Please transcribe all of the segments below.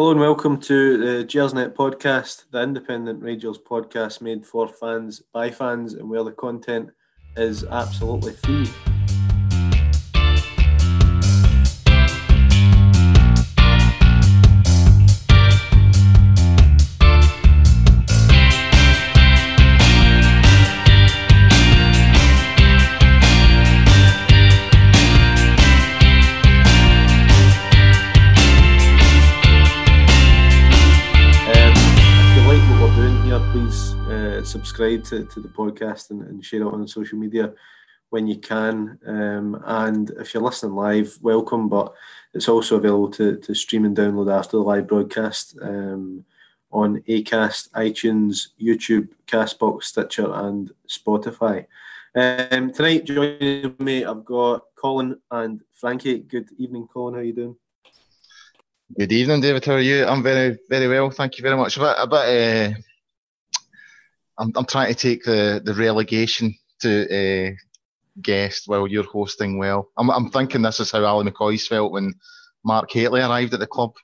Hello and welcome to the Gersnet podcast, the independent Rangers podcast made for fans by fans and where the content is absolutely free. Subscribe to, to the podcast and, and share it on social media when you can. Um, and if you're listening live, welcome. But it's also available to, to stream and download after the live broadcast um, on Acast, iTunes, YouTube, Castbox, Stitcher, and Spotify. Um, tonight, joining me, I've got Colin and Frankie. Good evening, Colin. How are you doing? Good evening, David. How are you? I'm very, very well. Thank you very much. A bit, a bit uh, I'm, I'm trying to take the, the relegation to uh, guest while you're hosting well. I'm, I'm thinking this is how Ally McCoist felt when Mark Hateley arrived at the club.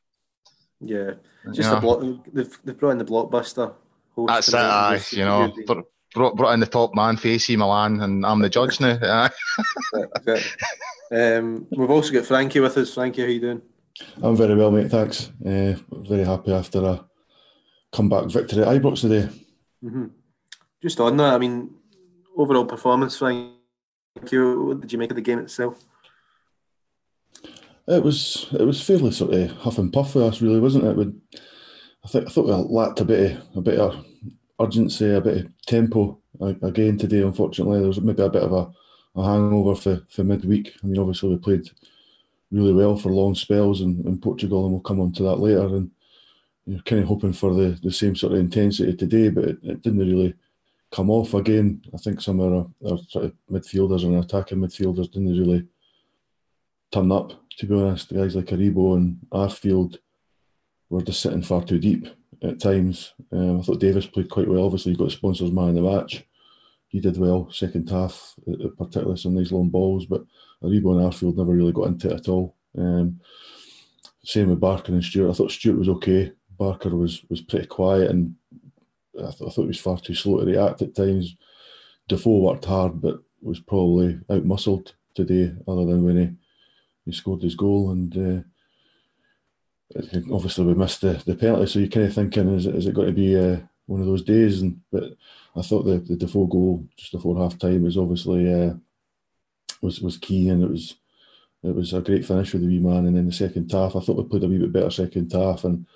Yeah, just the block. They've, they've brought in the blockbuster. That's it, aye. You know, brought, brought in the top man, Facey Milan, and I'm the judge now. um, we've also got Frankie with us. Frankie, how you doing? I'm very well, mate. Thanks. Uh, very happy after a comeback victory at Ibrox today. Mm-hmm. Just on that, I mean, overall performance, Frank, You, what did you make of the game itself? It was it was fairly sort of huff and puff for us, really, wasn't it? With, I think I thought we lacked a bit of a bit of urgency, a bit of tempo again today. Unfortunately, there was maybe a bit of a, a hangover for, for midweek. I mean, obviously we played really well for long spells in, in Portugal, and we'll come on to that later. And you're kind of hoping for the, the same sort of intensity today, but it, it didn't really come off again. I think some of our, our sort of midfielders and attacking midfielders didn't really turn up, to be honest. Guys like Aribo and Arfield were just sitting far too deep at times. Um, I thought Davis played quite well. Obviously, he got sponsors man in the match. He did well second half, particularly some nice long balls, but Aribo and Arfield never really got into it at all. Um, same with Barker and Stewart. I thought Stewart was okay. Barker was was pretty quiet and I, th- I thought he was far too slow to react at times. Defoe worked hard, but was probably out muscled today, other than when he, he scored his goal. And uh, obviously, we missed the, the penalty, so you're kind of thinking, is it, is it going to be uh, one of those days? And But I thought the, the Defoe goal just before half time was obviously uh, was was key, and it was it was a great finish for the wee man. And then the second half, I thought we played a wee bit better second half, and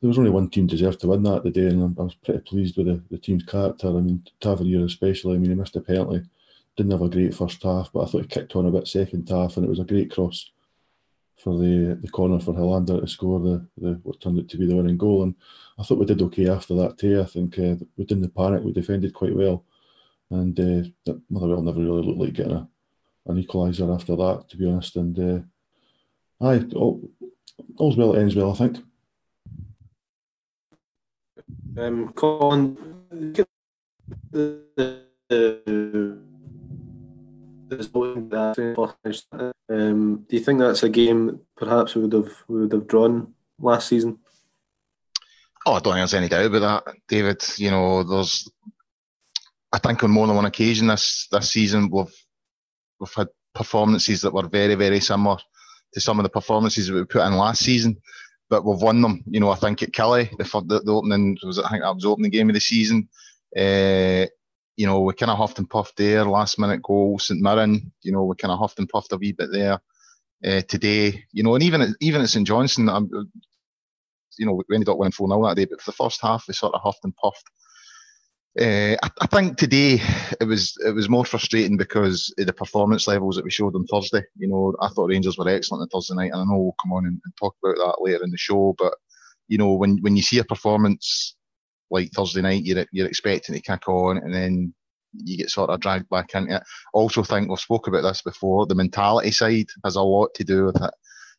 there was only one team deserved to win that the day, and I was pretty pleased with the, the team's character. I mean, Tavernier especially. I mean, he missed a penalty, didn't have a great first half, but I thought he kicked on a bit second half, and it was a great cross for the the corner for Helander to score the, the what turned out to be the winning goal. And I thought we did okay after that too. I think uh, we didn't panic, we defended quite well, and uh, Motherwell never really looked like getting a, an equaliser after that, to be honest. And uh, aye, all, all's well that ends well, I think. Um, Colin, um, do you think that's a game perhaps we would have we would have drawn last season? Oh, I don't think there's any doubt about that, David. You know, there's I think on more than one occasion this this season we've we've had performances that were very very similar to some of the performances that we put in last season but we've won them. You know, I think at Killie, the, the, opening was I think that was the opening game of the season. Uh, you know, we kind of huffed and puffed there, last minute goal, St Mirren. You know, we kind of huffed and puffed a wee bit there uh, today. You know, and even at, even at St Johnstone, you know, we ended up winning four 0 that day, but for the first half, we sort of huffed and puffed. Uh, I, I, think today it was it was more frustrating because of the performance levels that we showed on Thursday. You know, I thought Rangers were excellent on Thursday night, and I know we'll come on and, and, talk about that later in the show. But you know, when when you see a performance like Thursday night, you're you're expecting to kick on, and then you get sort of dragged back into it. Also, think we've spoke about this before. The mentality side has a lot to do with it.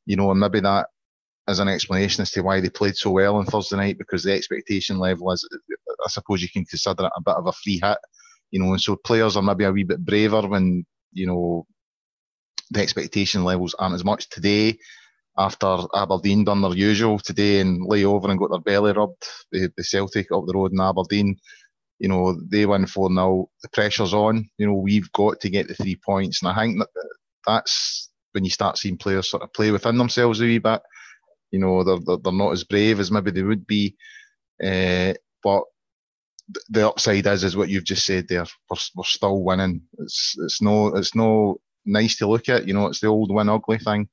You know, and maybe that as an explanation as to why they played so well on Thursday night because the expectation level is, I suppose you can consider it a bit of a free hit, you know, and so players are maybe a wee bit braver when, you know, the expectation levels aren't as much today. after Aberdeen done their usual today and lay over and got their belly rubbed, the, the Celtic up the road in Aberdeen, you know, they win 4 0. The pressure's on. You know, we've got to get the three points. And I think that that's when you start seeing players sort of play within themselves a wee bit. You know, they're, they're, they're not as brave as maybe they would be. Uh, but the upside is is what you've just said there. We're, we're still winning. It's it's no it's no nice to look at. You know, it's the old win ugly thing.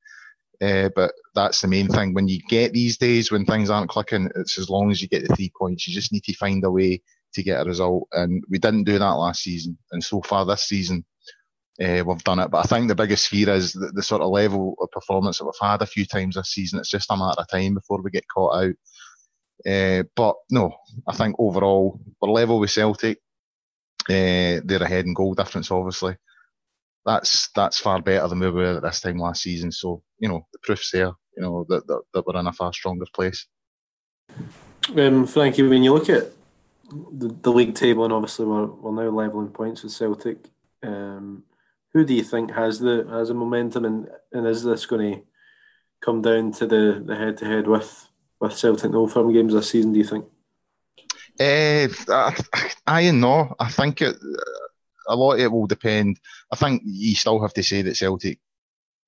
Uh, but that's the main thing. When you get these days when things aren't clicking, it's as long as you get the three points. You just need to find a way to get a result, and we didn't do that last season. And so far this season, uh, we've done it. But I think the biggest fear is the, the, sort of level of performance that we've had a few times this season. It's just a matter of time before we get caught out. Uh, but no, I think overall we're level with Celtic. Uh, they're ahead in goal difference, obviously. That's that's far better than we were at this time last season. So you know the proof's there. You know that that, that we're in a far stronger place. Um, Frankie, when you look at the, the league table, and obviously we're, we're now leveling points with Celtic. Um, who do you think has the has a momentum, and, and is this going to come down to the the head to head with with Celtic no firm games this season? Do you think? Uh, I, I know. I think it, a lot of it will depend. I think you still have to say that Celtic,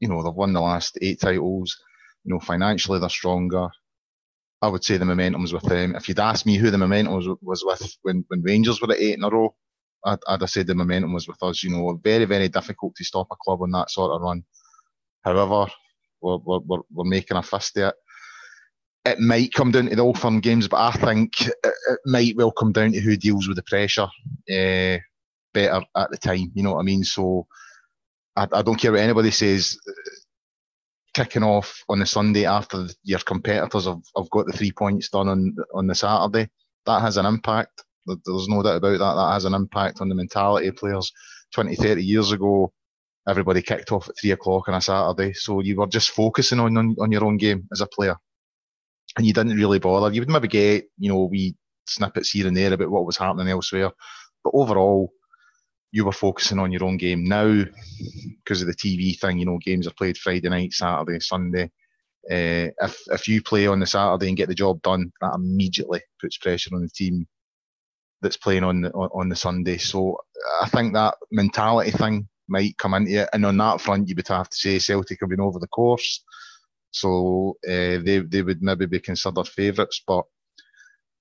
you know, they've won the last eight titles. You know, financially they're stronger. I would say the momentum's with them. If you'd asked me who the momentum was, was with when, when Rangers were at eight in a row, I'd, I'd have said the momentum was with us. You know, very, very difficult to stop a club on that sort of run. However, we're, we're, we're making a fist of it. It might come down to the old firm games, but I think it, it, might well come down to who deals with the pressure uh, better at the time. You know what I mean? So I, I don't care what anybody says kicking off on the Sunday after your competitors have, have got the three points done on on the Saturday, that has an impact. There's no doubt about that. That has an impact on the mentality of players. 20, 30 years ago, everybody kicked off at three o'clock on a Saturday. So you were just focusing on, on, on your own game as a player. And you didn't really bother. You would maybe get, you know, wee snippets here and there about what was happening elsewhere. But overall, you were focusing on your own game. Now, because of the TV thing, you know, games are played Friday night, Saturday, Sunday. Uh, if if you play on the Saturday and get the job done, that immediately puts pressure on the team that's playing on the on the Sunday. So I think that mentality thing might come into it. And on that front, you would have to say Celtic have been over the course, so uh, they they would maybe be considered favourites. But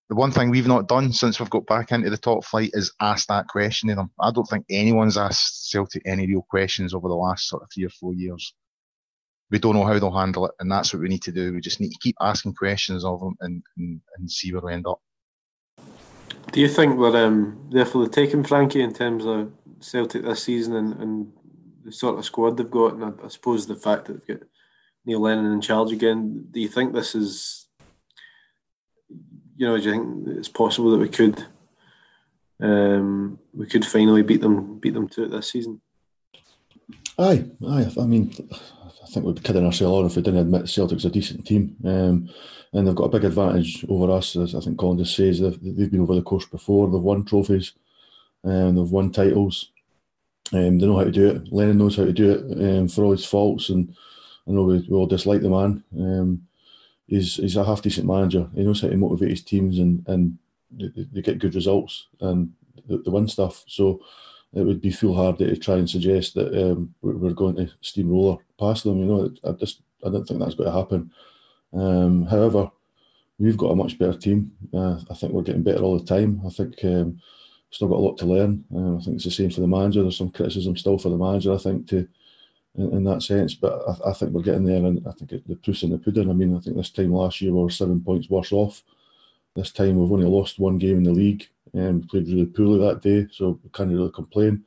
the one thing we've not done since we've got back into the top flight is ask that question of them. I don't think anyone's asked Celtic any real questions over the last sort of three or four years. We don't know how they'll handle it, and that's what we need to do. We just need to keep asking questions of them and, and, and see where we end up. Do you think we're um, there for the taking, Frankie, in terms of Celtic this season and, and the sort of squad they've got, and I, I suppose the fact that they've got Neil Lennon in charge again? Do you think this is you know, do you think it's possible that we could um, we could finally beat them beat them to it this season? Aye, aye. I mean, I think we'd be kidding ourselves if we didn't admit Celtic's a decent team, um, and they've got a big advantage over us. As I think Colin just says, they've, they've been over the course before. They've won trophies, and um, they've won titles. Um, they know how to do it. Lennon knows how to do it um, for all his faults, and I know we, we all dislike the man. Um, he's he's a half decent manager. He knows how to motivate his teams and and they, they get good results and they, they, win stuff. So it would be foolhardy to try and suggest that um, we're going to steamroller past them. You know, I just I don't think that's going to happen. Um, however, we've got a much better team. Uh, I think we're getting better all the time. I think um, still got a lot to learn. Um, I think it's the same for the manager. There's some criticism still for the manager. I think to in, in that sense. But I, I, think we're getting there, and I think it, the proof's in the pudding. I mean, I think this time last year we were seven points worse off. This time we've only lost one game in the league, and we played really poorly that day, so we can't really complain.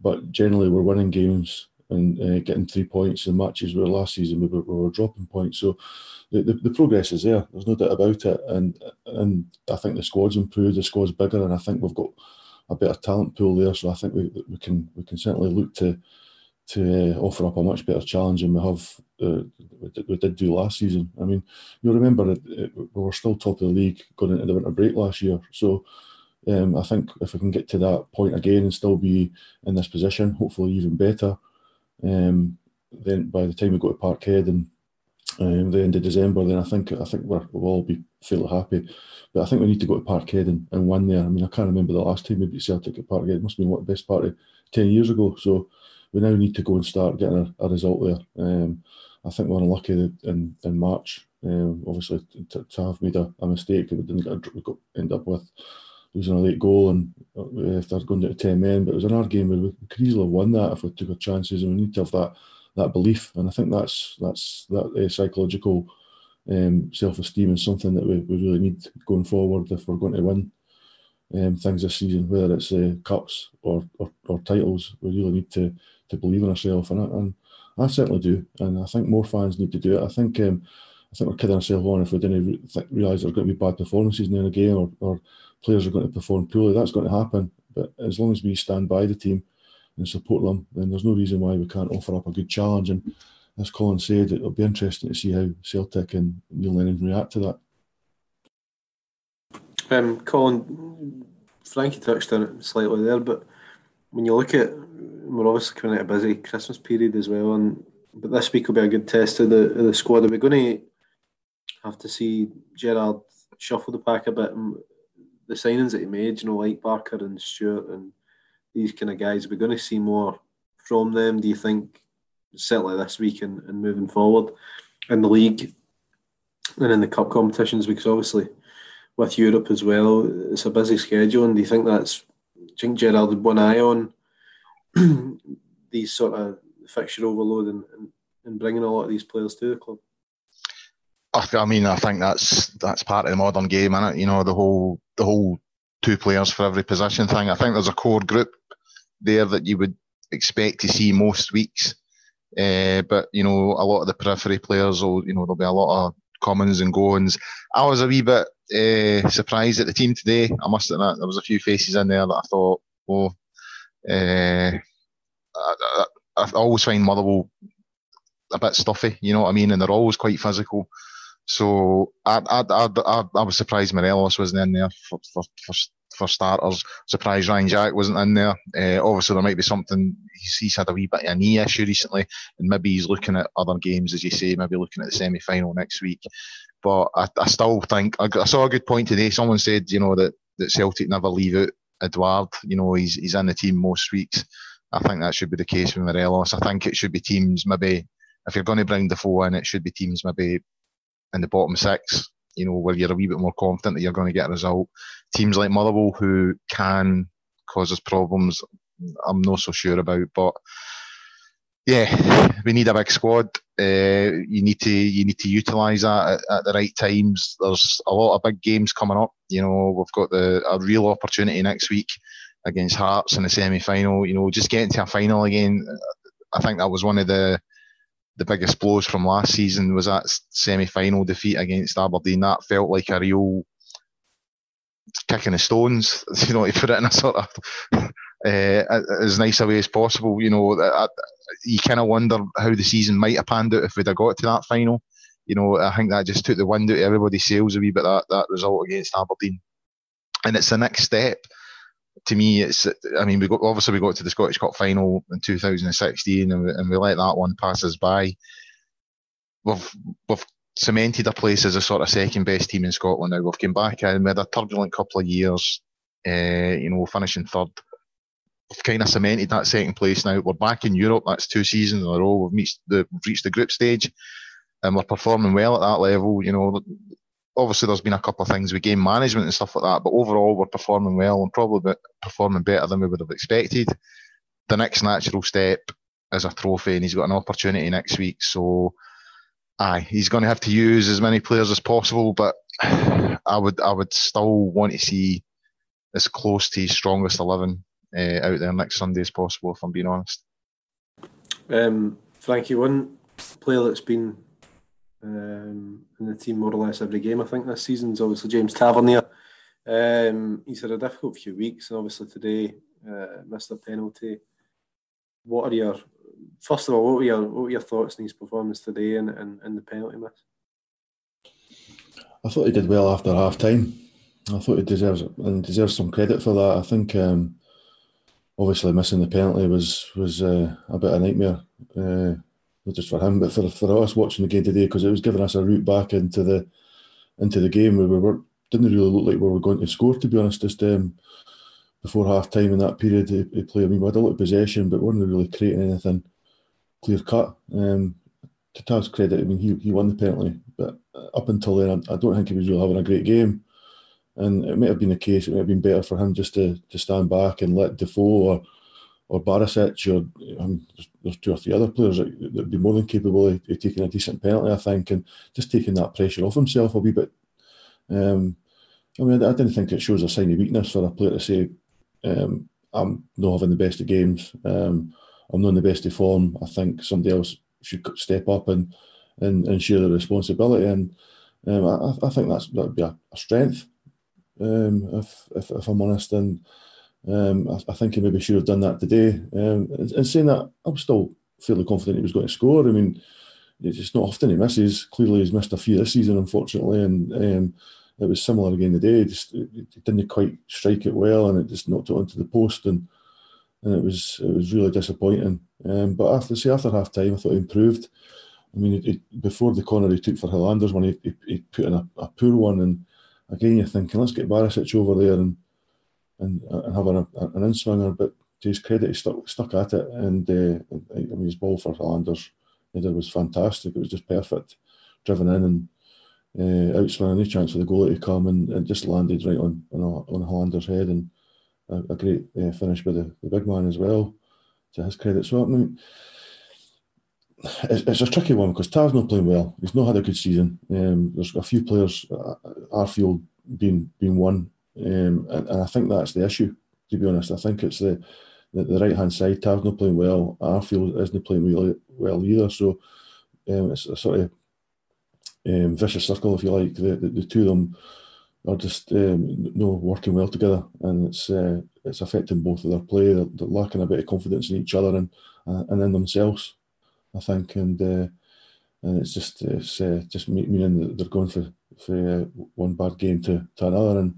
But generally, we're winning games and uh, getting three points in matches where last season we were, we were dropping points. So the, the, the, progress is there. There's no doubt about it. And and I think the squad's improved. The squad's bigger, and I think we've got a better talent pool there. So I think we, we can we can certainly look to to uh, offer up a much better challenge than we have uh, we, did, do last season. I mean, you'll remember that uh, we were still top of the league going into the winter break last year. So um, I think if we can get to that point again and still be in this position, hopefully even better, um, then by the time we go to Parkhead and um, the end of December, then I think I think we're, we'll all be fairly happy. But I think we need to go to Parkhead and, and win there. I mean, I can't remember the last time we beat Celtic at Parkhead. It must have been what the best part of ten years ago. So we now need to go and start getting a, a result there. Um, I think we're unlucky in, in March, um, obviously, to, to, have made a, a mistake. We didn't get, end up with losing a late goal and uh, if they're going to 10 men. But it was an our game where we could easily have won that if we took our chances. And we need to have that that belief. And I think that's that's that uh, psychological um, self esteem is something that we, we really need going forward if we're going to win um, things this season, whether it's uh, cups or, or, or, titles. We really need to to believe in ourselves, and I, and I certainly do. And I think more fans need to do it. I think um, I think we're kidding ourselves on if we didn't re- realise there's going to be bad performances in a game or, or players are going to perform poorly. That's going to happen. But as long as we stand by the team and support them, then there's no reason why we can't offer up a good challenge. And as Colin said, it'll be interesting to see how Celtic and Neil Lennon react to that. Um, Colin, Frankie touched on it slightly there, but when you look at, we're obviously coming out a busy Christmas period as well, and but this week will be a good test of the of the squad. Are we going to have to see Gerrard shuffle the pack a bit? And the signings that he made, you know, like Barker and Stewart and these kind of guys, we're going to see more from them. Do you think, certainly this week and, and moving forward in the league and in the cup competitions? Because obviously, with Europe as well, it's a busy schedule. And do you think that's, do think Gerrard had one eye on these sort of fixture overload and, and, and bringing a lot of these players to the club? I mean, I think that's that's part of the modern game, it? You know, the whole the whole two players for every position thing. I think there's a core group there that you would expect to see most weeks. Uh, but you know, a lot of the periphery players will, you know, there'll be a lot of commons and goings. I was a wee bit uh, surprised at the team today. I must admit, there was a few faces in there that I thought, oh, uh, I, I, always find Motherwell a bit stuffy. You know what I mean? And they're always quite physical. So I I, I, I, was surprised Morelos wasn't in there for, for, for, for starters. Surprised Ryan Jack wasn't in there. Uh, obviously, there might be something. He's, he's, had a wee bit of a knee issue recently, and maybe he's looking at other games, as you say, maybe looking at the semi final next week. But I, I still think I, I, saw a good point today. Someone said, you know, that, that Celtic never leave out Edouard. You know, he's he's in the team most weeks. I think that should be the case with Morelos. I think it should be teams maybe if you're going to bring Defoe in, it should be teams maybe in the bottom six, you know, where you're a wee bit more confident that you're going to get a result. Teams like Motherwell who can cause us problems, I'm not so sure about. But yeah, we need a big squad. Uh, you need to you need to utilise that at, at, the right times. There's a lot of big games coming up. You know, we've got the a real opportunity next week against Hearts in the semi final. You know, just getting to a final again. I think that was one of the the biggest blows from last season was that semi-final defeat against Aberdeen. That felt like a real kicking the stones, you know, to put it in a sort of uh, as nice a way as possible. You know, I, you kind of wonder how the season might have panned out if we'd have got to that final. You know, I think that just took the wind out of everybody's sails a wee bit. That that result against Aberdeen, and it's the next step to me, it's. I mean, we got obviously we got to the Scottish Cup final in 2016, and we, and we let that one pass us by. We've we've cemented a place as a sort of second best team in Scotland now. We've come back. We had a turbulent couple of years. Uh, you know, finishing third. We've kind of cemented that second place now. We're back in Europe. That's two seasons in a row. We've reached the reached the group stage, and we're performing well at that level. You know, obviously there's been a couple of things with game management and stuff like that, but overall we're performing well and probably performing better than we would have expected. The next natural step is a trophy, and he's got an opportunity next week. So, aye, he's going to have to use as many players as possible, but I would I would still want to see as close to his strongest eleven uh, out there next Sunday as possible. If I'm being honest. Um, Frankie, one player that's been um, in the team more or less every game. I think this season's obviously James Tavernier. Um, he's had a difficult few weeks, and obviously today uh, missed a penalty. What are your first of all? What were your what were your thoughts on his performance today and, and, and the penalty miss? I thought he did well after half time. I thought he deserves and deserves some credit for that. I think um, obviously missing the penalty was was uh, a bit of a nightmare. Uh, not just for him, but for, for us watching the game today, because it was giving us a route back into the into the game where we were didn't really look like we were going to score. To be honest, just um, before half time in that period of play, I mean, we had a lot of possession, but weren't really creating anything clear cut. Um, to Tav's credit, I mean, he, he won the penalty, but up until then, I, I don't think he was really having a great game. And it may have been the case, it may have been better for him just to, to stand back and let Defoe or or Barisic or um, there's two or three other players that would be more than capable of, of, taking a decent penalty, I think, and just taking that pressure off himself a wee bit. Um, I mean, I, I didn't think it shows a sign of weakness for a player to say, um, I'm not having the best of games, um, I'm not in the best of form. I think somebody else should step up and and, and share the responsibility. And um, I, I, think that's that would be a, a strength, um, if, if, if I'm honest. And um, I, I, think he maybe should have done that today. Um, and, and, saying that, I'm still fairly confident he was going to score. I mean, it's not often he misses. Clearly, he's missed a few this season, unfortunately, and um, it was similar again today. Just it didn't quite strike it well, and it just knocked it onto the post, and and it was it was really disappointing. Um, but after see after half time, I thought he improved. I mean, it, it, before the corner he took for Helander's when he, he, he put in a, a, poor one, and again you're thinking, let's get Barisic over there and and, and have an, an in swinger. But to his credit, he stuck stuck at it, and uh, I mean his ball for Helander's it was fantastic. It was just perfect, driven in and uh, outswing any chance for the goalie to come, and it just landed right on on, on Helander's head, and a, a great uh, finish by the, the big man as well. To his credit, so I mean, it's, it's a tricky one because Tav's not playing well. He's not had a good season. Um, there's a few players, uh, Arfield being being one, um, and, and, I think that's the issue. To be honest, I think it's the the, the right hand side. Tav's not playing well. Arfield isn't playing really well either. So um, it's a sort of um, vicious circle, if you like. The, the, the two of them are just um, no working well together, and it's uh, it's affecting both of their play. They're, they're, lacking a bit of confidence in each other and uh, and in themselves, I think, and uh, and it's just it's uh, just meaning that they're going for for uh, one bad game to, to another, and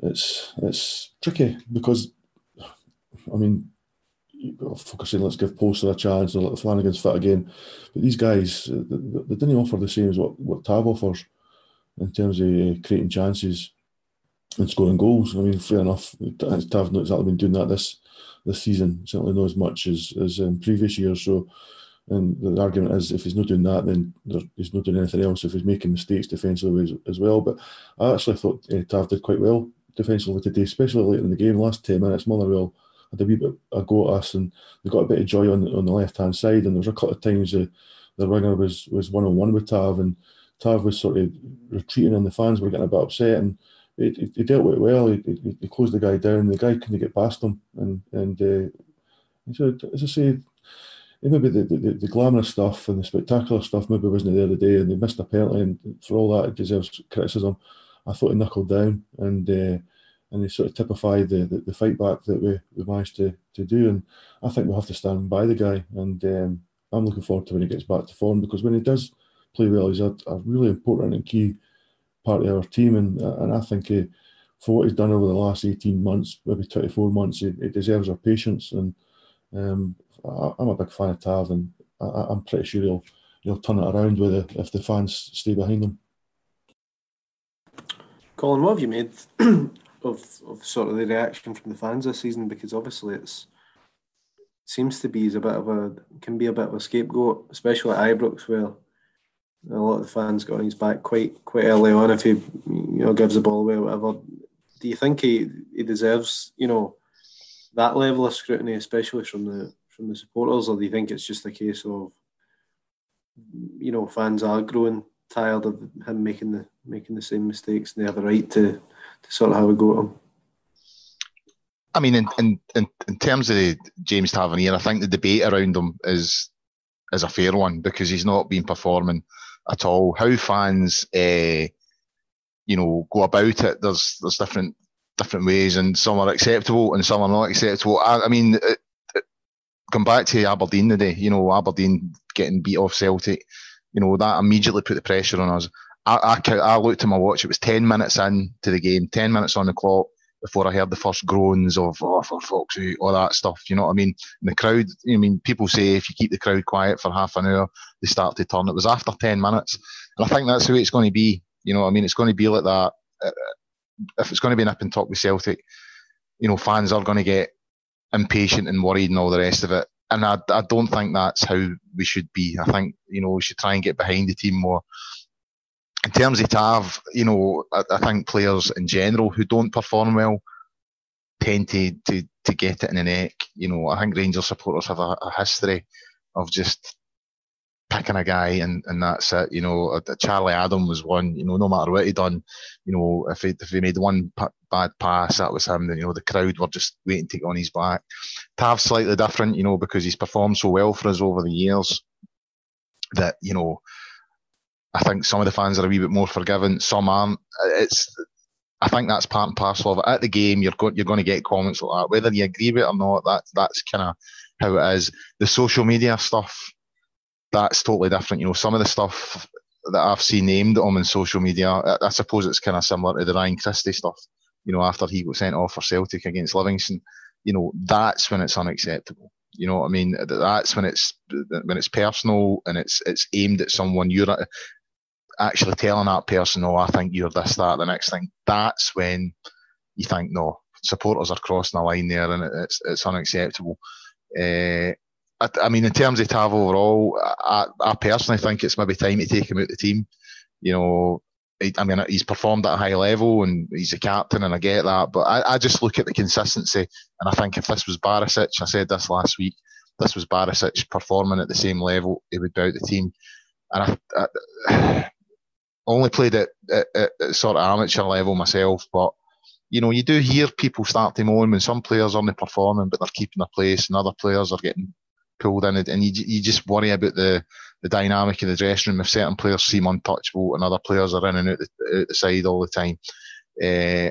it's it's tricky because I mean. Focusing, let's give Polster a chance, and let Flanagan's fit again. But these guys, they, they didn't offer the same as what, what Tav offers in terms of creating chances and scoring goals. I mean, fair enough. Tav not exactly been doing that this this season. Certainly not as much as as in previous years. So, and the argument is if he's not doing that, then he's not doing anything else. If he's making mistakes defensively as, as well. But I actually thought uh, Tav did quite well defensively today, especially late in the game. Last ten minutes, Motherwell had a wee bit a go at us, and they got a bit of joy on on the left hand side. And there was a couple of times the the winger was was one on one with Tav, and Tav was sort of retreating, and the fans were getting a bit upset and he, he, dealt with it well. He, he, closed the guy down. The guy couldn't get past him, and and uh, so as I say, maybe the, the, the glamorous stuff and the spectacular stuff maybe wasn't there the day, and they missed a penalty, and for all that, it deserves criticism. I thought he knuckled down, and uh, and he sort of typified the, the, the, fight back that we, we managed to, to do. And I think we'll have to stand by the guy, and um, I'm looking forward to when he gets back to form because when he does play well, he's a, a really important and key part of our team, and and I think uh, for what he's done over the last eighteen months, maybe twenty four months, he, he, deserves our patience. And um, I, am a big fan of Tav, and I, am pretty sure he'll he'll turn it around with it if the fans stay behind him. Colin, what have you made of of sort of the reaction from the fans this season? Because obviously it's seems to be as a bit of a can be a bit of a scapegoat, especially at Ibrox, where a lot of the fans got on his back quite quite early on if he you know gives the ball away or whatever. Do you think he, he deserves you know that level of scrutiny, especially from the from the supporters, or do you think it's just a case of you know fans are growing tired of him making the making the same mistakes and they have a right to to sort of have a go at him? I mean, in, in, in, in terms of James Tavernier, I think the debate around him is is a fair one because he's not been performing at all. How fans, uh, you know, go about it. There's there's different different ways, and some are acceptable and some are not acceptable. I, I mean, it, it, come back to Aberdeen today. You know, Aberdeen getting beat off Celtic. You know that immediately put the pressure on us. I, I, I looked at my watch. It was ten minutes in to the game, ten minutes on the clock. Before I heard the first groans of oh for fuck's sake, all that stuff. You know what I mean? And the crowd. I mean, people say if you keep the crowd quiet for half an hour, they start to turn. It was after ten minutes, and I think that's the way it's going to be. You know, what I mean, it's going to be like that. Uh, if it's going to be nip and tuck with Celtic, you know, fans are going to get impatient and worried and all the rest of it. And I, I don't think that's how we should be. I think you know we should try and get behind the team more in terms of Tav, you know, I, I, think players in general who don't perform well tend to, to, to get it in the neck. You know, I think Rangers supporters have a, a history of just picking a guy and, and that's it. You know, uh, Charlie Adam was one. You know, no matter what he done, you know, if he if he made one p- bad pass, that was him. You know, the crowd were just waiting to get on his back. Tav's slightly different, you know, because he's performed so well for us over the years that you know I think some of the fans are a wee bit more forgiving. Some aren't. It's I think that's part and parcel of it. At the game, you're going you're going to get comments like that, whether you agree with it or not. That's that's kind of how it is. The social media stuff, that's totally different. You know, some of the stuff that I've seen named on in social media, I, I suppose it's kind of similar to the Ryan Christie stuff. You know, after he got sent off for Celtic against Livingston, you know, that's when it's unacceptable. You know what I mean? That's when it's when it's personal and it's it's aimed at someone. You're actually telling that person, "Oh, I think you're this, that, the next thing," that's when you think, "No, supporters are crossing the line there, and it's it's unacceptable." Uh, I, I, mean, in terms of Tav overall, I, I, personally think it's maybe time to take him out of the team. You know, I mean, he's performed at a high level and he's a captain, and I get that. But I, I, just look at the consistency, and I think if this was Barisic, I said this last week, this was Barisic performing at the same level, he would be out the team. And I, I, only played at, at, at, sort of amateur level myself, but you know, you do hear people start to moan when some players aren't performing, but they're keeping their place, and other players are getting pulled in, and you, you just worry about the, the dynamic in the dressing room if certain players seem untouchable and other players are in and out the, out the side all the time. Uh,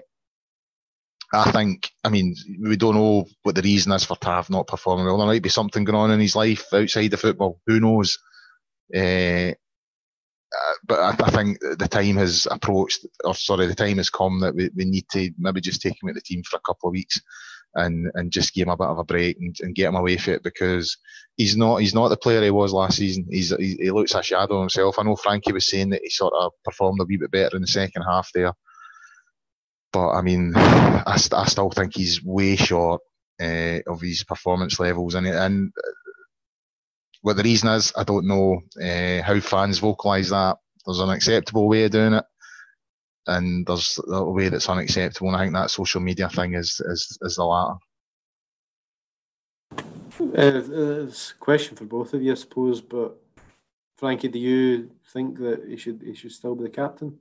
I think, I mean, we don't know what the reason is for Tav not performing well. There might be something going on in his life outside the football. Who knows? Uh, but I, I, think the time has approached, or sorry, the time has come that we, we need to maybe just take him at the team for a couple of weeks and and just give him a bit of a break and, and get him away from it because he's not he's not the player he was last season. He's he, he looks a shadow of himself. I know Frankie was saying that he sort of performed a wee bit better in the second half there, but I mean, I, I still think he's way short uh, of his performance levels, and and what the reason is, I don't know uh, how fans vocalise that. There's an acceptable way of doing it, and there's a way that's unacceptable. And I think that social media thing is is, is the latter. Uh, it's a question for both of you, I suppose. But Frankie, do you think that he should he should still be the captain?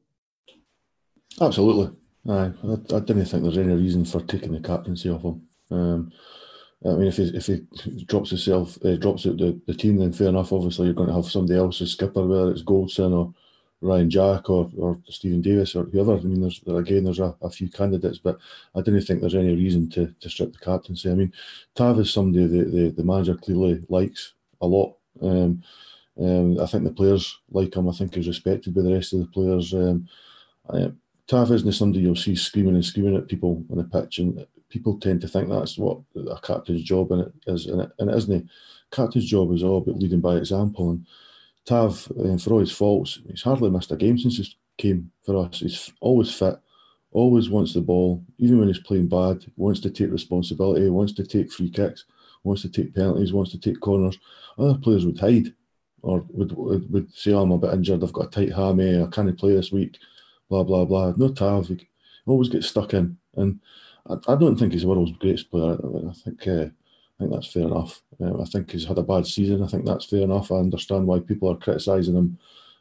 Absolutely. Aye, I, I didn't think there's any reason for taking the captaincy off him. Um, I mean, if he if he drops himself, uh, drops out the, the team, then fair enough. Obviously, you're going to have somebody else as skipper, whether it's Goldson or Ryan Jack or, or Stephen Davis or whoever. I mean, there's again, there's a, a few candidates, but I don't think there's any reason to, to strip the captaincy. I mean, Tav is somebody that the, the manager clearly likes a lot. Um, um, I think the players like him. I think he's respected by the rest of the players. Um, I, Tav isn't somebody you'll see screaming and screaming at people on the pitch, and people tend to think that's what a captain's job and it is, and it, and it isn't. A Captain's job is all about leading by example. And Tav, um, for all his faults, he's hardly missed a game since he came for us. He's always fit, always wants the ball, even when he's playing bad. Wants to take responsibility, wants to take free kicks, wants to take penalties, wants to take corners. Other players would hide or would would, would say, oh, "I'm a bit injured. I've got a tight hammy. I can't play this week." Blah blah blah. No Tav, he always gets stuck in and I, I don't think he's the world's greatest player. I think uh, I think that's fair enough. Um, I think he's had a bad season. I think that's fair enough. I understand why people are criticising him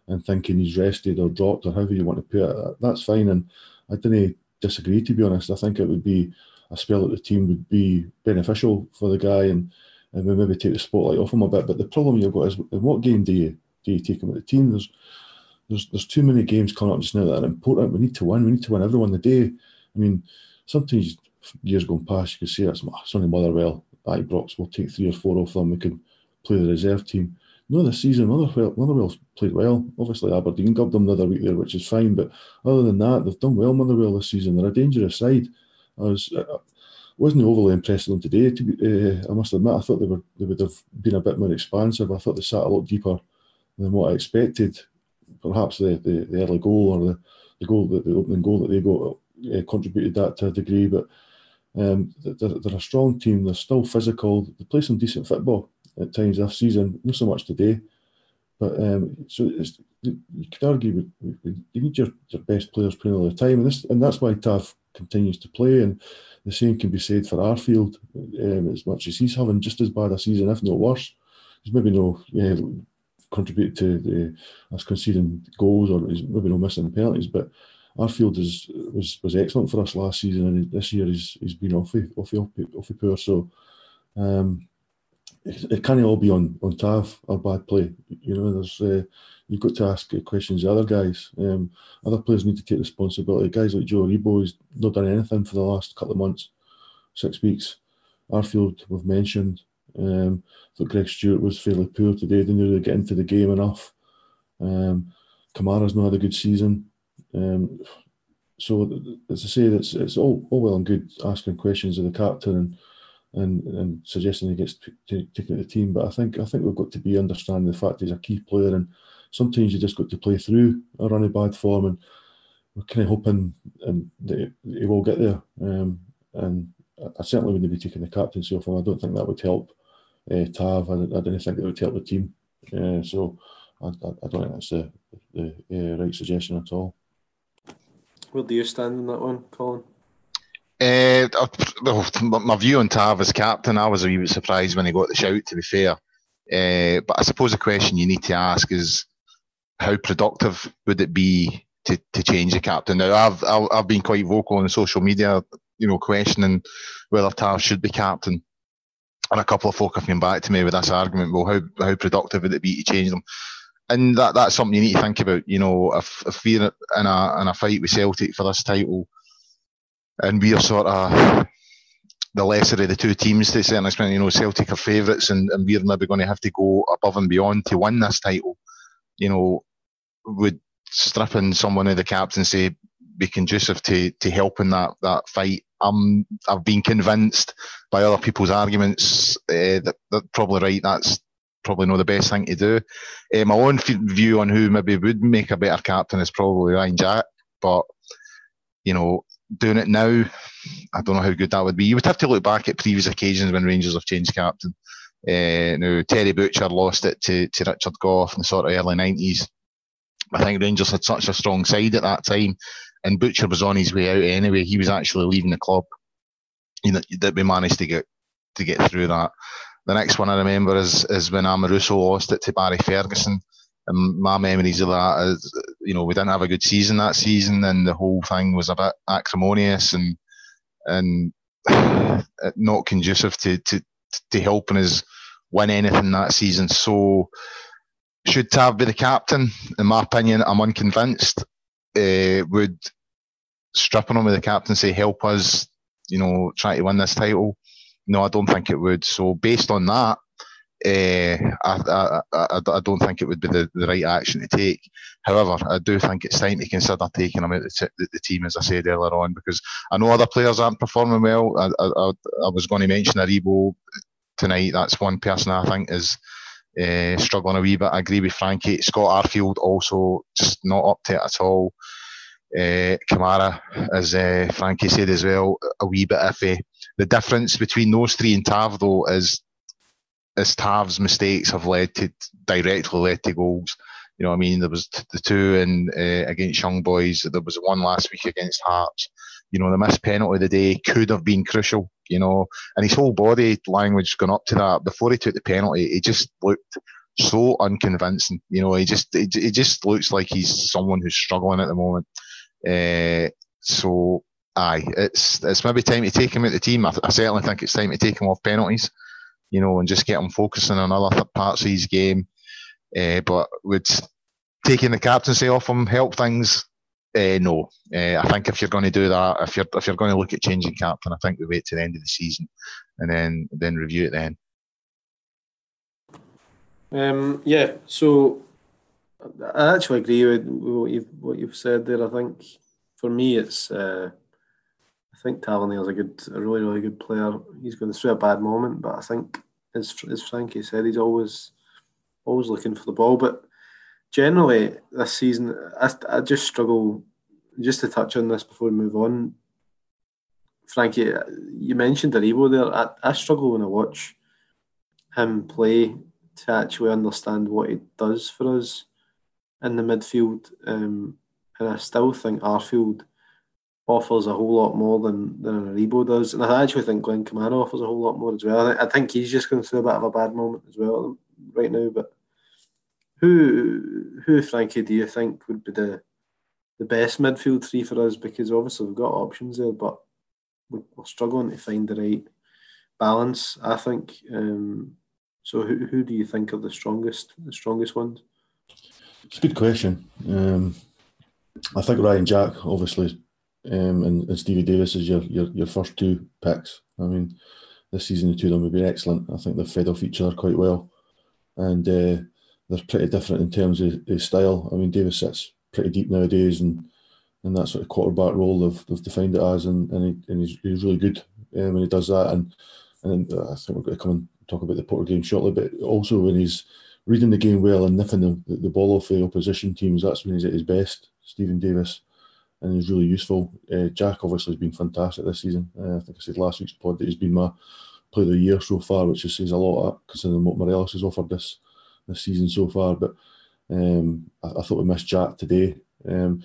and thinking he's rested or dropped or however you want to put it. That's fine, and I didn't disagree. To be honest, I think it would be a spell that the team would be beneficial for the guy and and we maybe take the spotlight off him a bit. But the problem you've got is, in what game do you do you take him at the team? There's there's there's too many games coming up just now that are important. We need to win. We need to win every one the day. I mean, sometimes years going past, you can see that's Sonny Motherwell, Ibrox, we'll take three or four off them. We could play the reserve team. No, this season, Motherwell, Motherwell's played well. Obviously, Aberdeen got them the other week there, which is fine. But other than that, they've done well, Motherwell, this season. They're a dangerous side. I was I wasn't overly impressed with them today. To be, uh, I must admit, I thought they were they would have been a bit more expansive. I thought they sat a lot deeper than what I expected. Perhaps the, the, the early goal or the, the goal that the opening goal that they got uh, contributed that to a degree, but um, they're, they're, a strong team. They're still physical. They play some decent football at times this season. Not so much today, but um, so you could argue you need your, your best players playing all the time, and this and that's why Tav continues to play. And the same can be said for Arfield. Um, as much as he's having just as bad a season, if not worse, he's maybe no yeah, contributed to the us conceding goals or he's maybe no missing penalties, but Arfield is was was excellent for us last season, and this year he's he's been awfully awfully awfully poor. So um, it, it can't all be on on Tav or bad play. You know, there's uh, you've got to ask questions to other guys. Um, other players need to take responsibility. Guys like Joe Aribo has not done anything for the last couple of months, six weeks. Arfield we've mentioned. Um, thought Greg Stewart was fairly poor today. Didn't really get into the game enough. Um, Kamara's not had a good season. Um, so as I say, it's it's all, all well and good asking questions of the captain and and, and suggesting he gets taken to the team, but I think I think we've got to be understanding the fact he's a key player, and sometimes you just got to play through a run of bad form, and we're kind of hoping and that he will get there. Um, and I certainly wouldn't be taking the captaincy off him. I don't think that would help uh, Tav. I, I don't think it would help the team. Uh, so I, I, I, don't think that's the, the uh, right suggestion at all. Where do you stand in that one, Colin? Uh, my view on Tav as captain, I was a wee bit surprised when he got the shout. To be fair, uh, but I suppose the question you need to ask is how productive would it be to, to change the captain? Now, I've I've been quite vocal on social media, you know, questioning whether Tav should be captain, and a couple of folk have come back to me with this argument. Well, how how productive would it be to change them? And that that's something you need to think about. You know, if if we're in a in a fight with Celtic for this title, and we're sort of the lesser of the two teams to certain extent, you know, Celtic are favourites, and, and we're maybe going to have to go above and beyond to win this title. You know, would stripping someone of the captaincy be conducive to to helping that that fight? I'm I've been convinced by other people's arguments uh, that they're probably right. That's probably not the best thing to do. Uh, my own view on who maybe would make a better captain is probably Ryan Jack, but you know, doing it now, I don't know how good that would be. You would have to look back at previous occasions when Rangers have changed captain. Uh, now, Terry Butcher lost it to, to Richard Gough in the sort of early 90s. I think Rangers had such a strong side at that time, and Butcher was on his way out anyway. He was actually leaving the club. You know, that we managed to get to get through that. The next one I remember is is when Amoruso lost it to Barry Ferguson. And my memories of that is, you know, we didn't have a good season that season, and the whole thing was a bit acrimonious and and not conducive to to to helping us win anything that season. So, should Tav be the captain? In my opinion, I'm unconvinced. Uh, would stripping him with the captaincy help us, you know, try to win this title? No, I don't think it would. So based on that, uh, I, I, I, don't think it would be the, the right action to take. However, I do think it's time to consider taking him out the, the, the team, as I said earlier on, because I know other players aren't performing well. I, I, I was going to mention Aribo tonight. That's one person I think is uh, struggling a wee bit. I agree with Frankie. Scott Arfield also just not up to it at all. Uh, Kamara, as uh, Frankie said as well, a wee bit iffy the difference between those three and Tav though is is Tav's mistakes have led to directly led to goals. You know, what I mean, there was the two in uh, against Young Boys. There was one last week against Hearts. You know, the missed penalty of the day could have been crucial. You know, and his whole body language gone up to that before he took the penalty. He just looked so unconvincing. You know, he just it, it just looks like he's someone who's struggling at the moment. Uh, so aye, it's it's maybe time to take him out the team. I, I, certainly think it's time to take him off penalties, you know, and just get him focusing on other parts of his game. Uh, but would taking the captaincy off him help things? Uh, no, I think if you're going to do that, if you're if you're going to look at changing captain, I think we wait to the end of the season and then then review it then. Um, yeah, so I actually agree with what you've what you've said there. I think for me, it's uh, I think Tavernier's a good, a really, really good player. He's going through a bad moment, but I think, as as Frankie said, he's always always looking for the ball. But generally, this season, I, I just struggle. Just to touch on this before we move on, Frankie, you mentioned Aribo there. I, I struggle when I watch him play to actually understand what he does for us in the midfield. Um, and I still think Arfield offers a whole lot more than, than Aribo does. And I actually think Glenn Kamara offers a whole lot more as well. I, think he's just going through a bit of a bad moment as well right now. But who, who, Frankie, do you think would be the the best midfield three for us? Because obviously we've got options there, but we're struggling to find the right balance. I think. Um, so, who, who do you think are the strongest the strongest ones? It's a good question. Um, I think Ryan Jack, obviously, um, and, and, Stevie Davis is your, your your first two picks. I mean, this season the two of them have been excellent. I think they've fed off each other quite well, and uh, they're pretty different in terms of, of, style. I mean, Davis sits pretty deep nowadays, and and that sort of quarterback role they've, they've defined it as, and and, he, and he's, he's really good um, when he does that. And and I think we're going to come and talk about the Porto game shortly, but also when he's reading the game well and nipping the, the, the ball off the opposition teams, that's when he's at his best. Stephen Davis and he's really useful. Uh, Jack obviously has been fantastic this season. Uh, I think I said last week's pod that he's been my player of the year so far, which just says a lot considering what Morelos has offered this this season so far. But um, I, I, thought we missed Jack today. Um,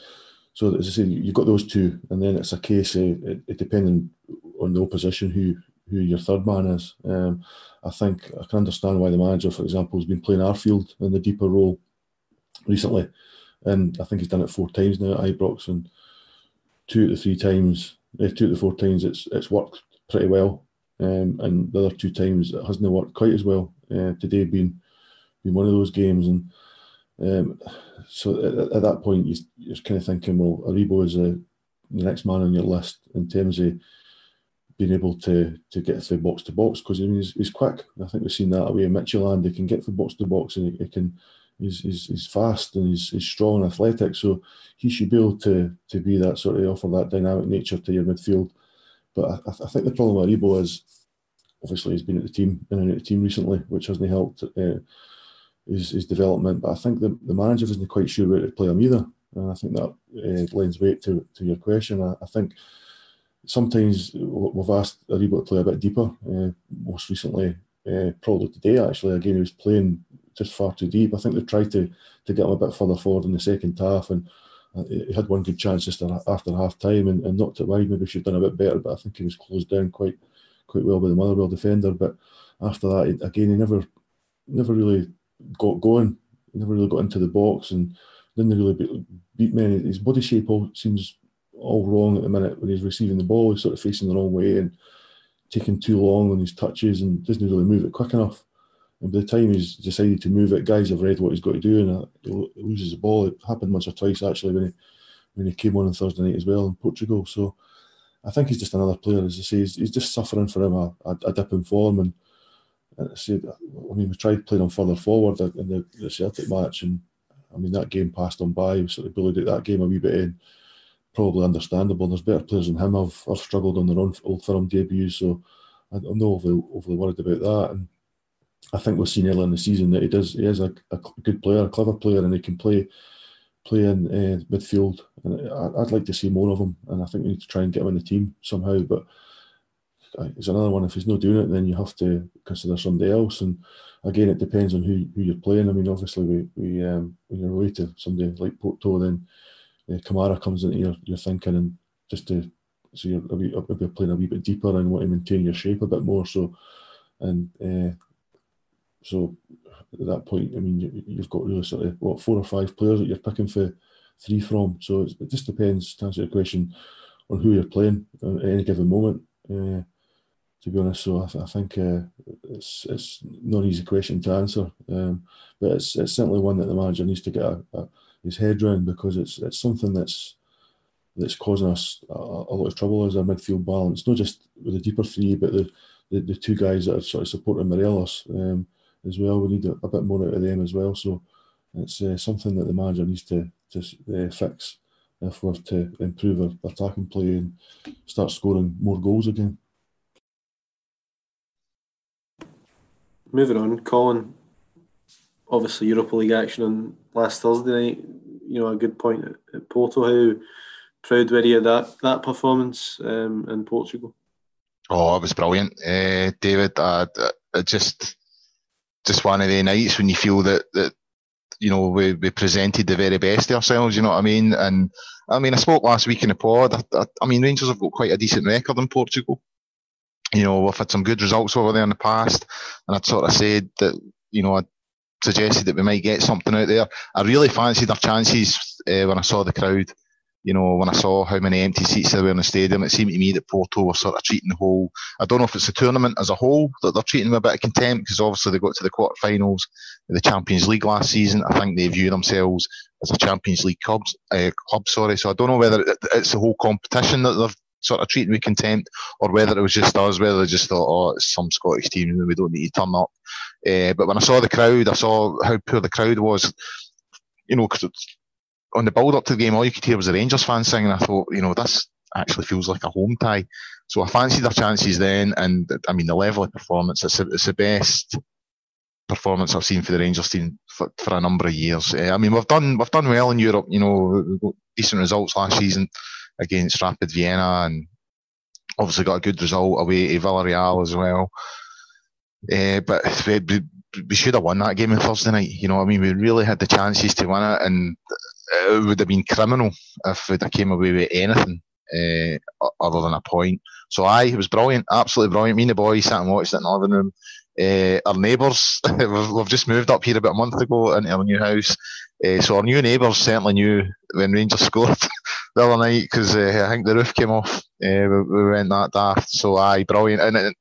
so as I say, you've got those two, and then it's a case of it, it depending on the opposition who who your third man is. Um, I think I can understand why the manager, for example, has been playing Arfield in the deeper role recently, and I think he's done it four times now at Ibrox, and two the three times, uh, two the four times, it's it's worked pretty well, um, and the other two times it hasn't worked quite as well. Uh, today being been one of those games, and um, so at, at, that point you, you're kind of thinking, well, Aribo is a, the next man on your list in terms of being able to to get through box to box because I mean he's, he's quick. I think we've seen that away in Midtjylland. He can get from box to box and he, he can he's, he's, he's fast and he's, he's strong and athletic. So he should be able to to be that sort of offer that dynamic nature to your midfield. But I, I think the problem with Aribo is obviously he's been at the team in and out the team recently, which hasn't helped uh, his, his development. But I think the, the manager isn't quite sure where to play him either. And I think that uh, lends weight to, to your question. I, I think sometimes we've asked Aribo to play a bit deeper. Uh, most recently, uh, probably today actually, again he was playing just far too deep. I think they tried to to get him a bit further forward in the second half, and uh, he had one good chance just after half time and, and knocked it wide. Maybe should have done a bit better, but I think he was closed down quite quite well by the Motherwell defender. But after that, again, he never never really got going. He never really got into the box and didn't really beat, beat many. His body shape all seems all wrong at the minute when he's receiving the ball. He's sort of facing the wrong way and taking too long on his touches and doesn't really move it quick enough. And by the time he's decided to move it, guys have read what he's got to do and uh, he loses the ball. It happened once or twice actually when he when he came on on Thursday night as well in Portugal. So I think he's just another player, as I say, he's, he's just suffering for him a, a, a dip in form. And, and I said, I mean, we tried playing him further forward in the, the Celtic match, and I mean that game passed on by. We sort of bullied at that game a wee bit in probably understandable. There's better players than him I've, I've struggled on their own old firm debuts, so I'm not overly, overly worried about that. And I think we've seen earlier in the season that he does he is a, a good player, a clever player, and he can play play in uh, midfield. And I, would like to see more of him, and I think we need to try and get him in the team somehow. But it's another one. If he's not doing it, then you have to consider somebody else. And again, it depends on who, who you're playing. I mean, obviously, we, we um, when you're away to somebody like Porto, then uh, Kamara comes into your, your thinking and just to so you're a wee, playing a wee bit deeper and want to maintain your shape a bit more. So and uh, so at that point, I mean, you, have got really sort of what four or five players that you're picking for three from. So it just depends to answer your question on who you're playing at any given moment. Uh, to be honest, so I, th- I think uh, it's it's not an easy question to answer, um, but it's it's certainly one that the manager needs to get a, a his head round because it's it's something that's that's causing us a, a, lot of trouble as our midfield balance. Not just with the deeper three, but the, the, the two guys that are sort of supporting Morelos um, as well. We need a, a, bit more out of them as well. So it's uh, something that the manager needs to to uh, fix if we're to improve our attacking play and start scoring more goals again. Moving on, Colin. Obviously, Europa League action on last Thursday night. You know, a good point at, at Porto. How proud were you of that that performance um, in Portugal? Oh, it was brilliant, uh, David. I, I just just one of the nights when you feel that that you know we, we presented the very best ourselves. You know what I mean? And I mean, I spoke last week in the pod. I, I, I mean, Rangers have got quite a decent record in Portugal. You know, we've had some good results over there in the past, and I'd sort of said that you know I suggested that we might get something out there. I really fancied our chances uh, when I saw the crowd you know, when I saw how many empty seats there were in the stadium, it seemed to me that Porto were sort of treating the whole. I don't know if it's the tournament as a whole that they're treating with a bit of contempt because obviously they got to the quarterfinals of the Champions League last season. I think they view themselves as a Champions League club. Uh, club, sorry. So I don't know whether it's the whole competition that they're sort of treating with contempt, or whether it was just us, whether they just thought, oh, it's some Scottish team and we don't need to turn up. Uh, but when I saw the crowd, I saw how poor the crowd was. You know, because on the build up to the game, all you could hear was the Rangers fans singing. I thought, you know, this actually feels like a home tie. So I fancied their chances then, and I mean the level of performance. It's, it's the best performance I've seen for the Rangers team for, for a number of years. Uh, I mean, we've done we've done well in Europe. You know, decent results last season against Rapid Vienna, and obviously got a good result away to Villarreal as well. Uh, but we, we should have won that game on Thursday night. You know, what I mean, we really had the chances to win it, and it would have been criminal if we'd have came away with anything uh, other than a point. So I it was brilliant, absolutely brilliant. Me and the boys sat and watched it in the living room. Uh, our neighbours, we've, we've, just moved up here about a month ago into our new house. Uh, so our new neighbours certainly knew when Rangers scored the other night because I think the roof came off. We, we, went that daft. So aye, brilliant. And it,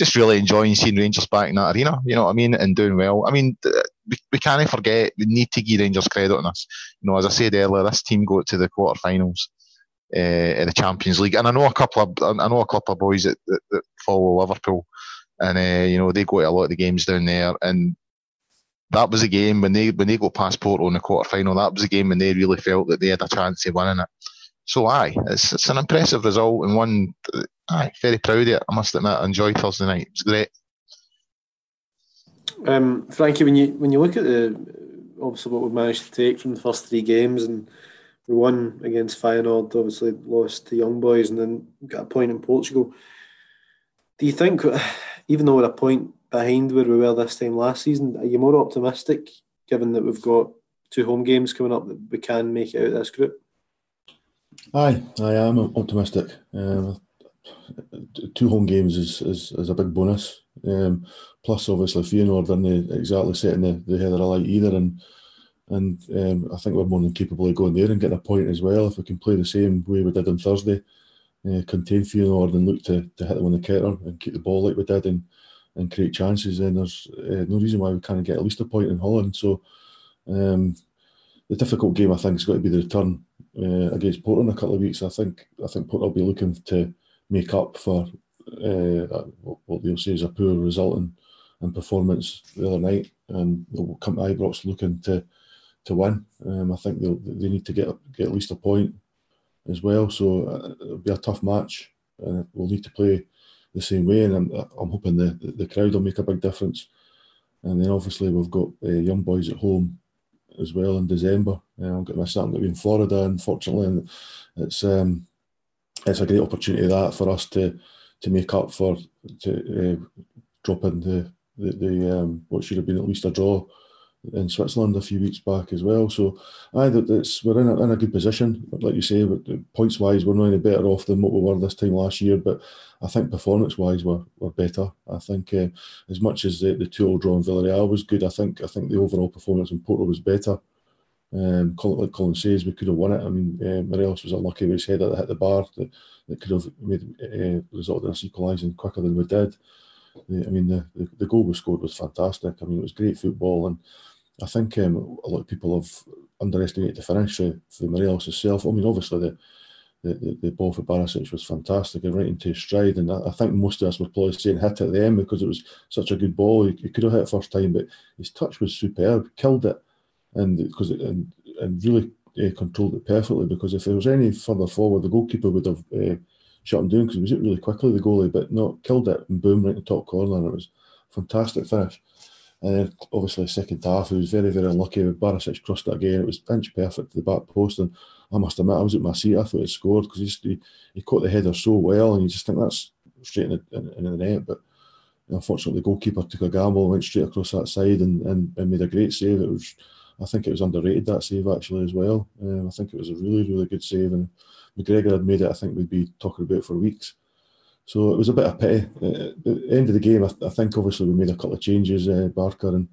just really enjoying seeing Rangers back in that arena, you know what I mean, and doing well. I mean, we, we can't forget, we need to give Rangers credit on this. You know, as I said earlier, this team got to the quarterfinals uh, in the Champions League, and I know a couple of I know a couple of boys that, that, that follow Liverpool, and uh, you know they go to a lot of the games down there, and that was a game when they when they got past Porto in the quarterfinal. That was a game when they really felt that they had a chance of winning it. So aye, it's, it's an impressive result and one. Aye, very proud of it. I must admit, I enjoyed Thursday night. It was great. Um, Frankie, when you when you look at the obviously what we've managed to take from the first three games, and we won against Feyenoord, obviously lost to Young Boys, and then got a point in Portugal. Do you think, even though we're a point behind where we were this time last season, are you more optimistic given that we've got two home games coming up that we can make it out of this group? Aye, I am optimistic. Um, two home games is, is, is a big bonus. Um, plus, obviously, Feyenoord aren't exactly setting the, the heather alight either, and and um, I think we're more than capable of going there and getting a point as well if we can play the same way we did on Thursday, uh, contain Feyenoord and look to, to hit them on the counter and keep the ball like we did and and create chances. Then there's uh, no reason why we can't get at least a point in Holland. So. Um, the difficult game I think has got to be the return uh, against Porto in a couple of weeks. I think I think Porto will be looking to make up for uh, what they'll say is a poor result in, in performance the other night, and they'll come to Ibrox looking to to win. Um, I think they'll they need to get get at least a point as well. So uh, it'll be a tough match, and we'll need to play the same way. And I'm, I'm hoping the the crowd will make a big difference. And then obviously we've got uh, young boys at home as well in December. Uh, I'm that. I'm going to be in Florida, unfortunately, and it's um, it's a great opportunity that for us to to make up for to uh, drop in the the, the um, what should have been at least a draw in Switzerland a few weeks back as well. So, I it's we're in a, in a good position, like you say, but points wise, we're not any better off than what we were this time last year. But I think performance wise, we're, we're better. I think uh, as much as the, the two draw in Villarreal was good, I think I think the overall performance in Porto was better. Um, like Colin says, we could have won it. I mean, uh, Morelos was unlucky with his head that hit the bar that, that could have made uh, resulted in us equalising quicker than we did. I mean, the, the, the goal we scored was fantastic. I mean, it was great football and I think um, a lot of people have underestimated the finish for, for Morelos himself. I mean, obviously the the, the, the ball for Barisic was fantastic and right into his stride. And I, I, think most of us were probably saying hit at the end because it was such a good ball. He, he could have hit it first time, but his touch was superb, killed it, and because and, and really uh, controlled it perfectly because if there was any further forward, the goalkeeper would have uh, shut him down because he was it really quickly, the goalie, but not killed it and boom, right in the top corner. And it was fantastic finish. And then obviously second half, he was very, very with Barisic crossed it again. It was inch perfect to the back post. And I must admit, I was at my seat. I thought he scored because he, he caught the header so well. And you just think that's straight in the, in, in the net. But unfortunately, the goalkeeper took a gamble, went straight across that side and, and, and made a great save. It was, I think it was underrated that save actually as well. Um, I think it was a really, really good save. And McGregor had made it, I think we'd be talking about for weeks. So it was a bit of pity. Uh, at the end of the game, I, I, think obviously we made a couple of changes. Uh, Barker and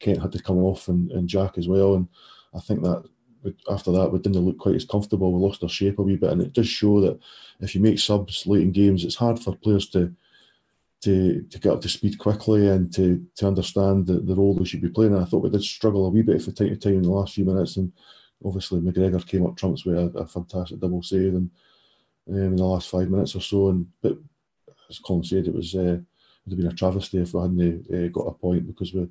Kent had to come off, and, and Jack as well. And I think that after that, we didn't look quite as comfortable. We lost our shape a wee bit, and it does show that if you make subs late in games, it's hard for players to to, to get up to speed quickly and to, to understand the, the role they should be playing. And I thought we did struggle a wee bit from time to time in the last few minutes, and obviously McGregor came up trumps with a, a fantastic double save and um, in the last five minutes or so. And but as Colin said, it was uh, would have been a travesty if we hadn't uh, got a point because we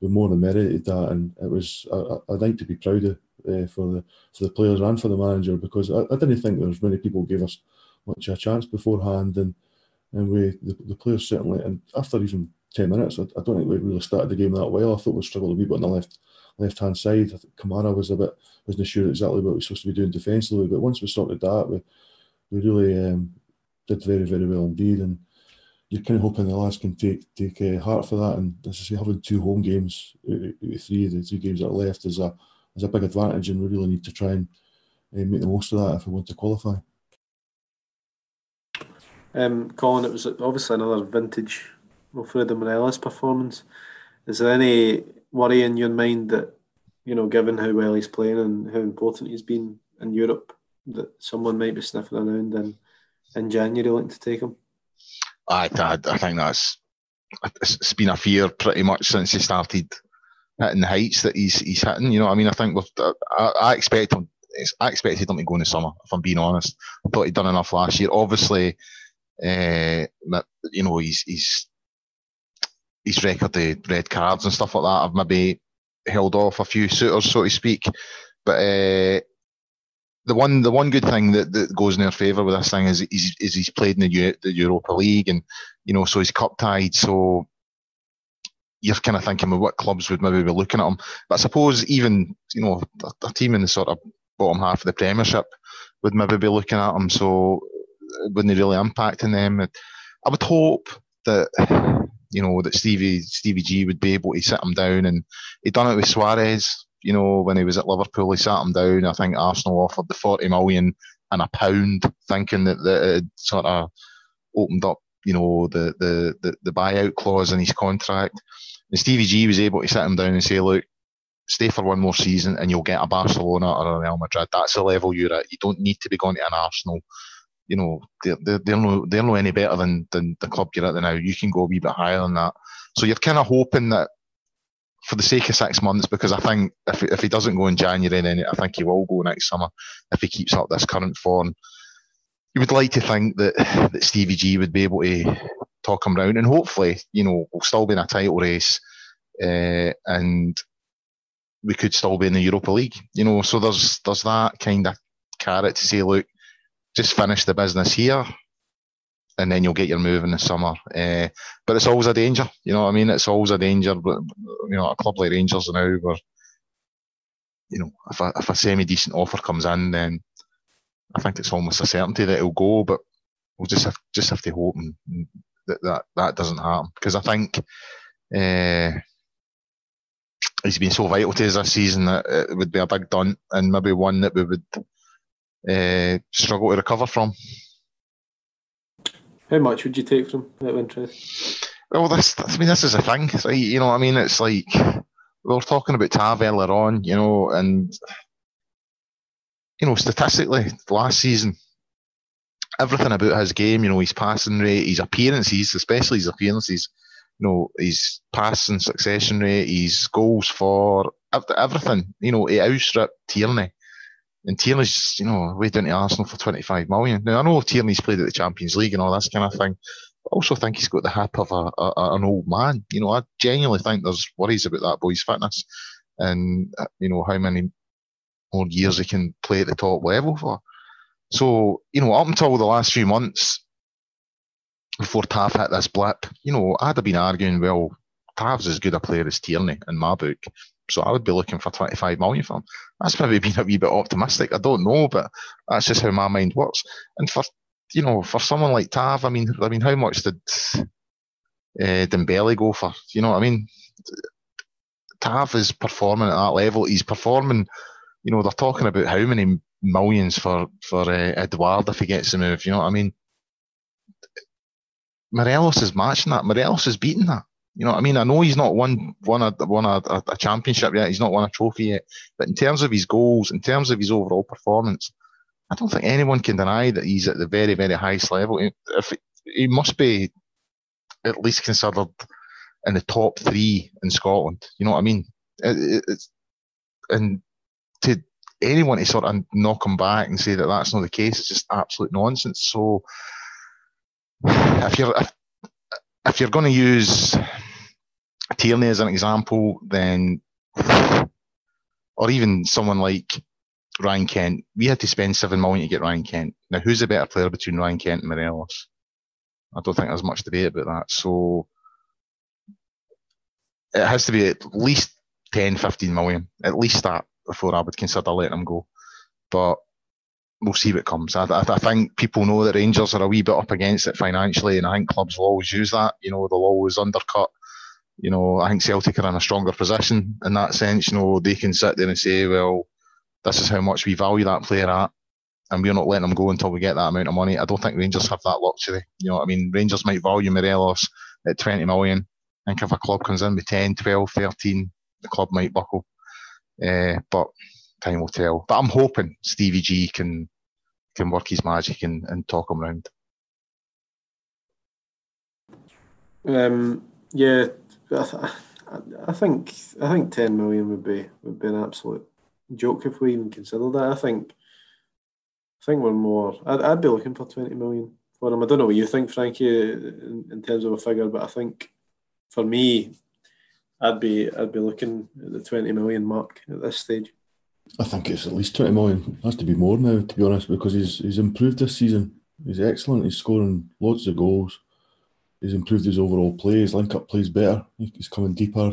we more than merited that, and it was a, a night to be proud of uh, for the for the players and for the manager because I, I didn't think there was many people gave us much a chance beforehand, and and we the, the players certainly and after even ten minutes, I, I, don't think we really started the game that well. I thought we struggled a wee bit on the left left hand side. I think Kamara was a bit wasn't sure exactly what we were supposed to be doing defensively, but once we sorted that, we we really um, did very very well indeed, and you're kind of hoping the lads can take take uh, heart for that. And as I say, having two home games out of three, the three games that are left is a is a big advantage, and we really need to try and uh, make the most of that if we want to qualify. Um, Colin, it was obviously another vintage Alfredo Morelos performance. Is there any worry in your mind that, you know, given how well he's playing and how important he's been in Europe, that someone might be sniffing around in, in January looking to take him? I, I, I think that's it's been a fear pretty much since he started hitting the heights that he's he's hitting. You know, I mean, I think I, I expect him. I expected him to go in the summer. If I'm being honest, I thought he'd done enough last year. Obviously, uh, you know, he's he's his record of red cards and stuff like that. I've maybe held off a few suitors, so to speak. But uh, the one the one good thing that, that goes in their favour with this thing is, is, is he's played in the, the Europa League and you know so he's cup tied. So you're kind of thinking, well, what clubs would maybe be looking at him? But I suppose even you know a, a team in the sort of bottom half of the Premiership would maybe be looking at him. So wouldn't really impacting them. I would hope that you know that Stevie Stevie G would be able to sit him down, and he'd done it with Suarez. You know, when he was at Liverpool, he sat him down. I think Arsenal offered the forty million and a pound, thinking that, that it sort of opened up, you know, the, the the the buyout clause in his contract. And Stevie G was able to sit him down and say, look, stay for one more season and you'll get a Barcelona or a Real Madrid. That's the level you're at. You don't need to be going to an Arsenal you know, they're, they're, they're, no, they're no any better than, than the club you're at now. You can go a wee bit higher than that. So you're kind of hoping that for the sake of six months, because I think if, if he doesn't go in January, then I think he will go next summer if he keeps up this current form. You would like to think that, that Stevie G would be able to talk him round, and hopefully, you know, we'll still be in a title race, uh, and we could still be in the Europa League. You know, so there's there's that kind of carrot to say, look, just finish the business here and then you'll get your move in the summer. Uh, but it's always a danger, you know what I mean? It's always a danger. But, you know, a club like Rangers now, where, you know, if a, if a semi decent offer comes in, then I think it's almost a certainty that it'll go. But we'll just have, just have to hope that that, that doesn't happen. Because I think uh, he's been so vital to us this season that it would be a big done and maybe one that we would uh, struggle to recover from. How much would you take from that interest? Well, this, I mean, this is a thing. Like, you know, I mean, it's like we were talking about Tav earlier on, you know, and you know, statistically, last season, everything about his game, you know, his passing rate, his appearances, especially his appearances, you know, his passing succession rate, his goals for everything, you know, he outstripped Tierney. And Tierney's, you know, way down to Arsenal for 25 million. Now, I know Tierney's played at the Champions League and all this kind of thing. I also think he's got the hip of a, a, an old man. You know, I genuinely think there's worries about that boy's fitness and, uh, you know, how many more years he can play at the top level for. So, you know, up until the last few months, before Tav hit this blip, you know, I'd have been arguing, well, Tav's as good a player as Tierney in my book. So I would be looking for 25 million for him. That's maybe been a wee bit optimistic. I don't know, but that's just how my mind works. And for you know, for someone like Tav, I mean, I mean, how much did uh, Dembele go for? You know what I mean? Tav is performing at that level. He's performing. You know, they're talking about how many millions for for uh, Edouard if he gets the move. You know what I mean? Morelos is matching that. Morelos is beating that. You know what I mean? I know he's not won won a won a, a, championship yet. He's not won a trophy yet. But in terms of his goals, in terms of his overall performance, I don't think anyone can deny that he's at the very very highest level. If he must be at least considered in the top three in Scotland. You know what I mean? It, it's and to anyone to sort of knock him back and say that that's not the case, it's just absolute nonsense. So if you're if, if you're going to use Tierney as an example, then or even someone like Ryan Kent, we had to spend seven million to get Ryan Kent. Now, who's a better player between Ryan Kent and Morelos? I don't think there's much debate about that. So it has to be at least 10, 15 million, at least that before I would consider letting him go. But we'll see what comes. I, I, I, think people know that Rangers are a wee bit up against it financially, and I think clubs will always use that. You know, they'll always undercut. You know, I think Celtic are in a stronger position in that sense. You know, they can sit there and say, well, this is how much we value that player at, and we're not letting them go until we get that amount of money. I don't think Rangers have that luxury. You know, I mean, Rangers might value Morelos at 20 million. I think if a club comes in with 10, 12, 13, the club might buckle. Uh, but time will tell. But I'm hoping Stevie G can can work his magic and, and talk him round. Um, yeah, I, th- I think I think ten million would be would be an absolute joke if we even consider that. I think I think we're more. I'd, I'd be looking for twenty million for him. I don't know what you think, Frankie, in, in terms of a figure, but I think for me, I'd be I'd be looking at the twenty million mark at this stage. I think it's at least 20 million. It has to be more now, to be honest, because he's he's improved this season. He's excellent. He's scoring lots of goals. He's improved his overall play. His link up plays better. He's coming deeper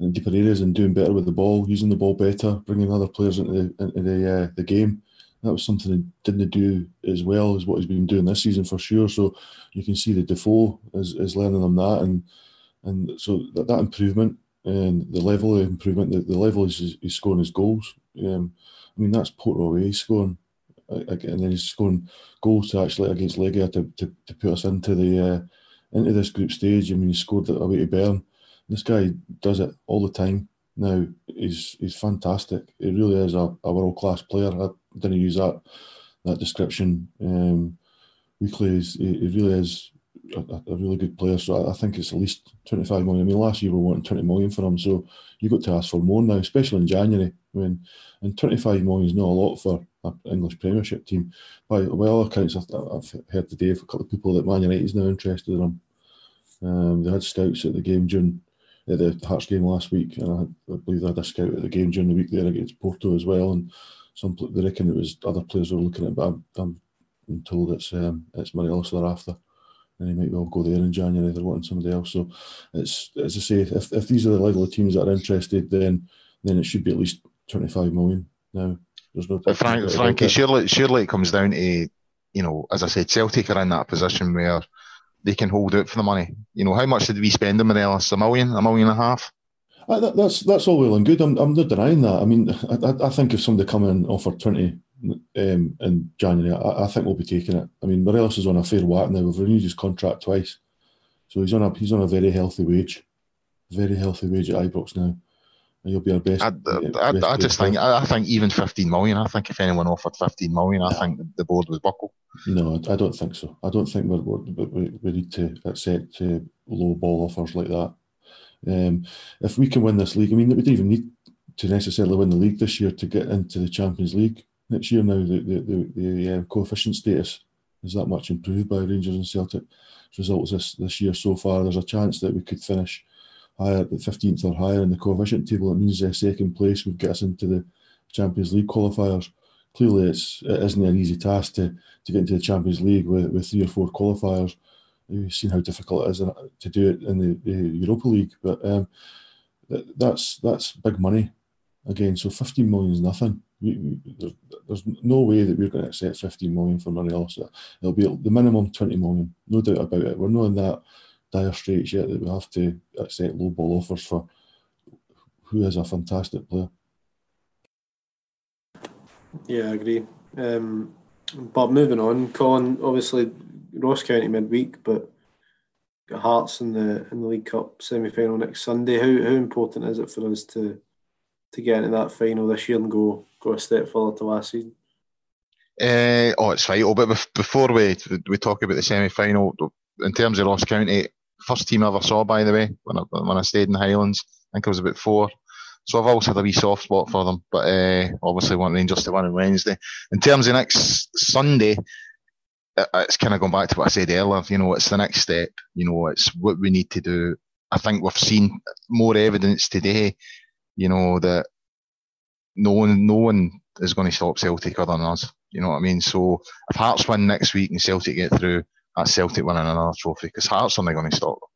in deeper areas and doing better with the ball, using the ball better, bringing other players into the into the uh, the game. That was something he didn't do as well as what he's been doing this season for sure. So you can see the Defoe is, is learning on that, and and so that, that improvement and the level of improvement, the, the level he's, he's scoring his goals um, I mean, that's Porto away he's scoring, uh, and then he's scoring goals to actually against Legia to, to, to put us into the uh, into this group stage. I mean, he scored away to Bern. This guy does it all the time. Now he's he's fantastic. He really is a, a world class player. I didn't use that that description um, weekly. He, he really is a, a, really good player. So I, I, think it's at least 25 million. I mean, last year we were wanting 20 million for him. So you've got to ask for more now, especially in January. I mean, and 25 million is not a lot for English Premiership team. By well accounts, I've, I've heard today of a couple of people that Man United is now interested in him. Um, they had scouts at the game during at the Hearts game last week, and I, I, believe they had a scout at the game during the week there against Porto as well. And some they reckon it was other players were looking at, but I'm, I'm told it's um, it's Morelos they're after and he might well go there in January. They're wanting somebody else. So it's as I say, if, if these are the level of teams that are interested, then then it should be at least twenty five million now. There's no. But Frank, Frankie, surely surely it comes down to you know, as I said, Celtic are in that position where they can hold out for the money. You know, how much did we spend on Morelos? A million, a million and a half. Uh, that, that's that's all well and good. I'm, I'm not denying that. I mean, I, I think if somebody come in and offer twenty um, in January, I, I, think we'll be taking it. I mean, Morelos is on a fair whack now. We've renewed his contract twice, so he's on a he's on a very healthy wage, very healthy wage at Ibrox now. He'll be our best. I, I, best I just think I, think even fifteen million. I think if anyone offered fifteen million, I think the board would buckle. No, I don't think so. I don't think we're, we're, we we need to accept uh, low ball offers like that. Um, if we can win this league, I mean, we don't even need to necessarily win the league this year to get into the Champions League next year now the the, the, the uh, coefficient status is that much improved by Rangers and Celtic results this, this year so far. There's a chance that we could finish higher, the 15th or higher in the coefficient table. It means uh, second place would get us into the Champions League qualifiers. Clearly, it's it isn't an easy task to, to get into the Champions League with, with three or four qualifiers. We've seen how difficult it is to do it in the, the Europa League, but um, that's that's big money again. So 15 million is nothing. We, we, there's, there's, no way that we're going to accept 15 million for Morelos. It'll be the minimum 20 million, no doubt about it. We're not in that dire straits yet that we have to accept low ball offers for who is a fantastic player. Yeah, I agree. Um, but moving on, Colin, obviously Ross County midweek, but got Hearts in the in the League Cup semi final next Sunday. How how important is it for us to to get into that final this year and go go a step further to last season? Uh, oh, it's vital. But before we we talk about the semi final, in terms of Ross County, first team I ever saw, by the way, when I, when I stayed in the Highlands, I think I was about four. So I've always had a wee soft spot for them, but uh, obviously want Rangers to win on Wednesday. In terms of next Sunday, it's kind of going back to what I said earlier. You know, it's the next step. You know, it's what we need to do. I think we've seen more evidence today. You know that no one, no one is going to stop Celtic other than us. You know what I mean? So if Hearts win next week and Celtic get through, that's Celtic winning another trophy because Hearts are not going to stop them.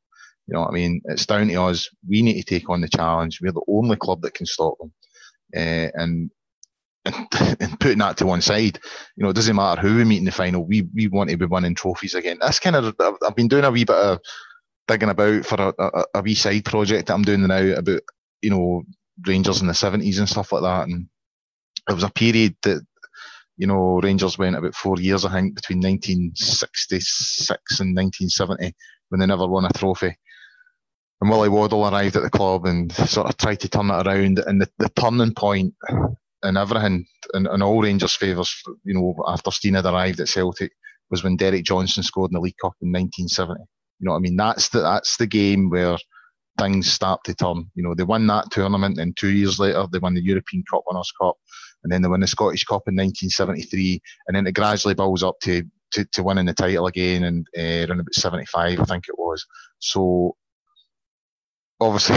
You know what I mean? It's down to us. We need to take on the challenge. We're the only club that can stop them. Uh, and, and, and putting that to one side, you know, it doesn't matter who we meet in the final. We we want to be winning trophies again. That's kind of I've been doing a wee bit of digging about for a, a, a wee side project that I'm doing now about you know Rangers in the seventies and stuff like that. And it was a period that you know Rangers went about four years, I think, between 1966 and 1970 when they never won a trophy and Willie Waddell arrived at the club and sort of tried to turn it around. And the, the turning point and everything, and, and all Rangers' favours, you know, after Stein had arrived at Celtic, was when Derek Johnstone scored in the League Cup in 1970. You know what I mean? That's the that's the game where things start to turn. You know, they won that tournament, and two years later they won the European Cup Winners' Cup, and then they won the Scottish Cup in 1973, and then it gradually builds up to to, to winning the title again, and uh, around about 75, I think it was. So obviously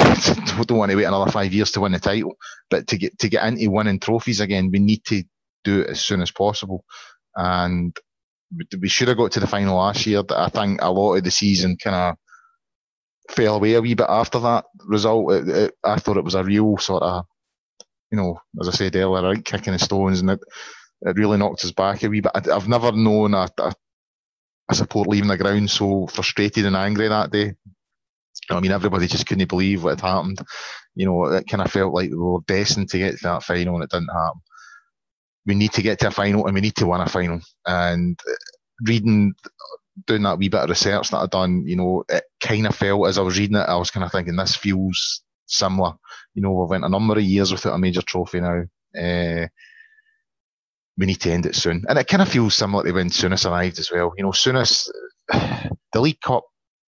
we don't want to wait another five years to win the title, but to get to get into winning trophies again, we need to do it as soon as possible. And we should have got to the final last year. I think a lot of the season kind of fell away a wee bit after that result. It, it, I thought it was a real sort of, you know, as I said earlier, right kicking the stones, and it, it really knocked us back a wee bit. I, have never known a, a, a support leaving the ground so frustrated and angry that day. I mean, everybody just couldn't believe what had happened. You know, it kind of felt like we were destined to get to that final and it didn't happen. We need to get to a final and we need to win a final. And reading, doing that wee bit of research that I'd done, you know, it kind of felt as I was reading it, I was kind of thinking this feels similar. You know, we've went a number of years without a major trophy now. Uh, we need to end it soon. And it kind of feels similar to when Souness arrived as well. You know, Souness, the League Cup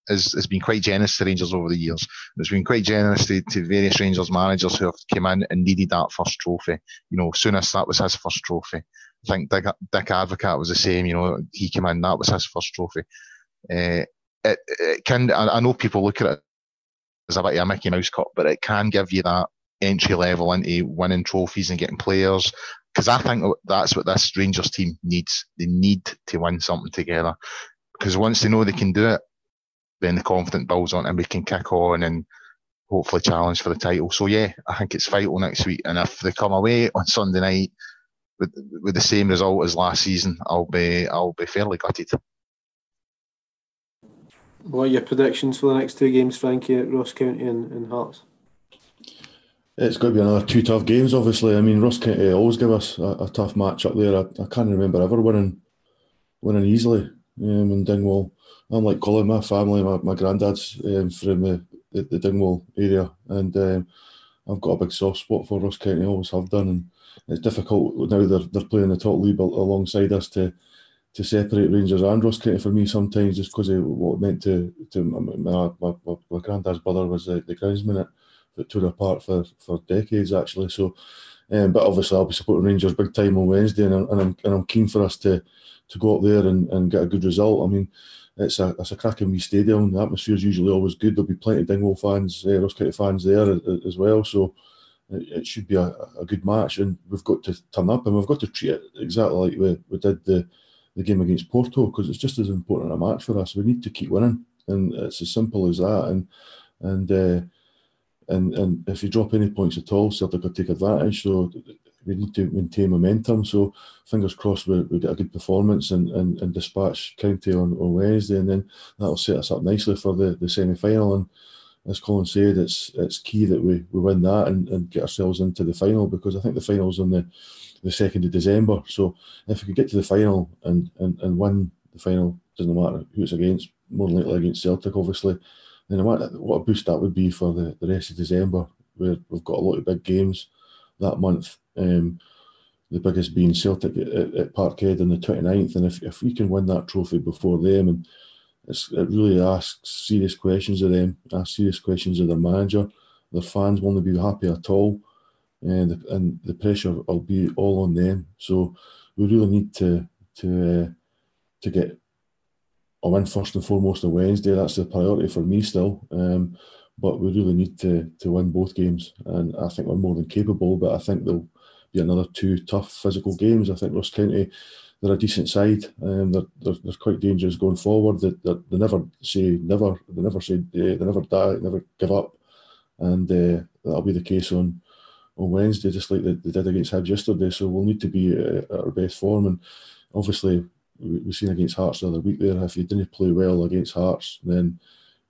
has, has been quite generous to Rangers over the years. It's been quite generous to, to various Rangers managers who have come in and needed that first trophy. You know, Souness that was his first trophy. I think Dick, Dick Advocaat was the same. You know, he came in, that was his first trophy. Uh, it, it can. I, I know people look at it as a bit of a Mickey Mouse Cup, but it can give you that entry level into winning trophies and getting players. Because I think that's what this Rangers team needs. They need to win something together. Because once they know they can do it, then the confidence builds on and we can kick on and hopefully challenge for the title. So yeah, I think it's vital next week. And if they come away on Sunday night with with the same result as last season, I'll be I'll be fairly gutted. What are your predictions for the next two games, Frankie, at Ross County and, and Hearts? It's got to be another two tough games, obviously. I mean, Ross County always give us a, a tough match up there. I, I, can't remember ever winning winning easily um, in Dingwall. I'm like calling my family, my, my granddad's um, from the, the, the, Dingwall area, and um, I've got a big soft spot for Ross County, always have done. And it's difficult now they're, they're playing the top league alongside us to to separate Rangers and Ross County for me sometimes just because of what it meant to, to my, my, my, my granddad's brother was the, the groundsman at, that tore apart for, for decades actually. So, um, but obviously I'll be supporting Rangers big time on Wednesday, and, and I'm and I'm keen for us to to go up there and, and get a good result. I mean, it's a it's a cracking wee stadium. The atmosphere is usually always good. There'll be plenty of Dingwall fans, uh, Ross County fans there as, as well. So it, it should be a, a, good match, and we've got to turn up and we've got to treat it exactly like we, we did the the game against Porto because it's just as important a match for us. We need to keep winning, and it's as simple as that. And and uh, and and if you drop any points at all, Celtic will take advantage. So we need to maintain momentum. So fingers crossed we, we get a good performance and, and, and dispatch County on, on Wednesday, and then that'll set us up nicely for the, the semi final. And as Colin said, it's it's key that we, we win that and, and get ourselves into the final because I think the final's on the the second of December. So if we could get to the final and, and, and win the final, doesn't matter who it's against, more than likely against Celtic, obviously. Then what a boost that would be for the, the rest of December, where we've got a lot of big games that month. Um, the biggest being Celtic at, at, Parkhead on the 29th. And if, if we can win that trophy before them, and it really asks serious questions of them, asks serious questions of their manager. Their fans won't be happy at all and the, and the pressure will be all on them. So we really need to to uh, to get a win first and foremost on Wednesday. That's the priority for me still. Um, but we really need to to win both games, and I think we're more than capable. But I think there'll be another two tough physical games. I think Ross County. They're a decent side. Um, they're, they're, they're quite dangerous going forward. They, they never say never. They never say uh, they never die. Never give up, and uh, that'll be the case on on Wednesday, just like they, they did against Hibs yesterday. So we'll need to be at our best form. And obviously, we've seen against Hearts the other week there. If you didn't play well against Hearts, then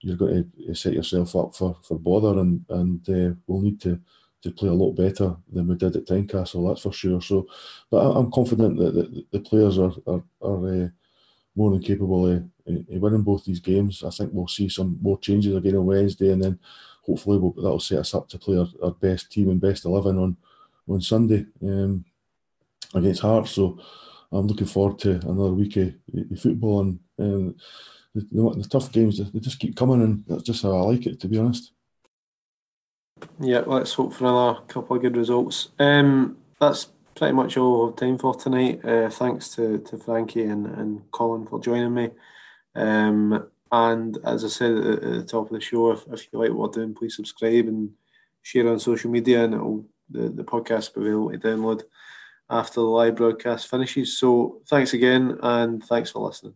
you're going to set yourself up for, for bother. And and uh, we'll need to to play a lot better than we did at Tynecastle, that's for sure. So, but I'm confident that the, the players are are, are uh, more than capable of, of winning both these games. I think we'll see some more changes again on Wednesday, and then hopefully we'll, that'll set us up to play our, our best team and best 11 on, on Sunday um, against Hearts. So I'm looking forward to another week of, of football and um, the, the, tough games, they just keep coming and that's just how I like it, to be honest. Yeah, let's hope for another couple of good results. Um, that's pretty much all we have time for tonight. Uh, thanks to, to Frankie and, and Colin for joining me. Um, and as I said at the top of the show, if, if you like what we're doing, please subscribe and share on social media, and it'll, the, the podcast will be able to download after the live broadcast finishes. So thanks again, and thanks for listening.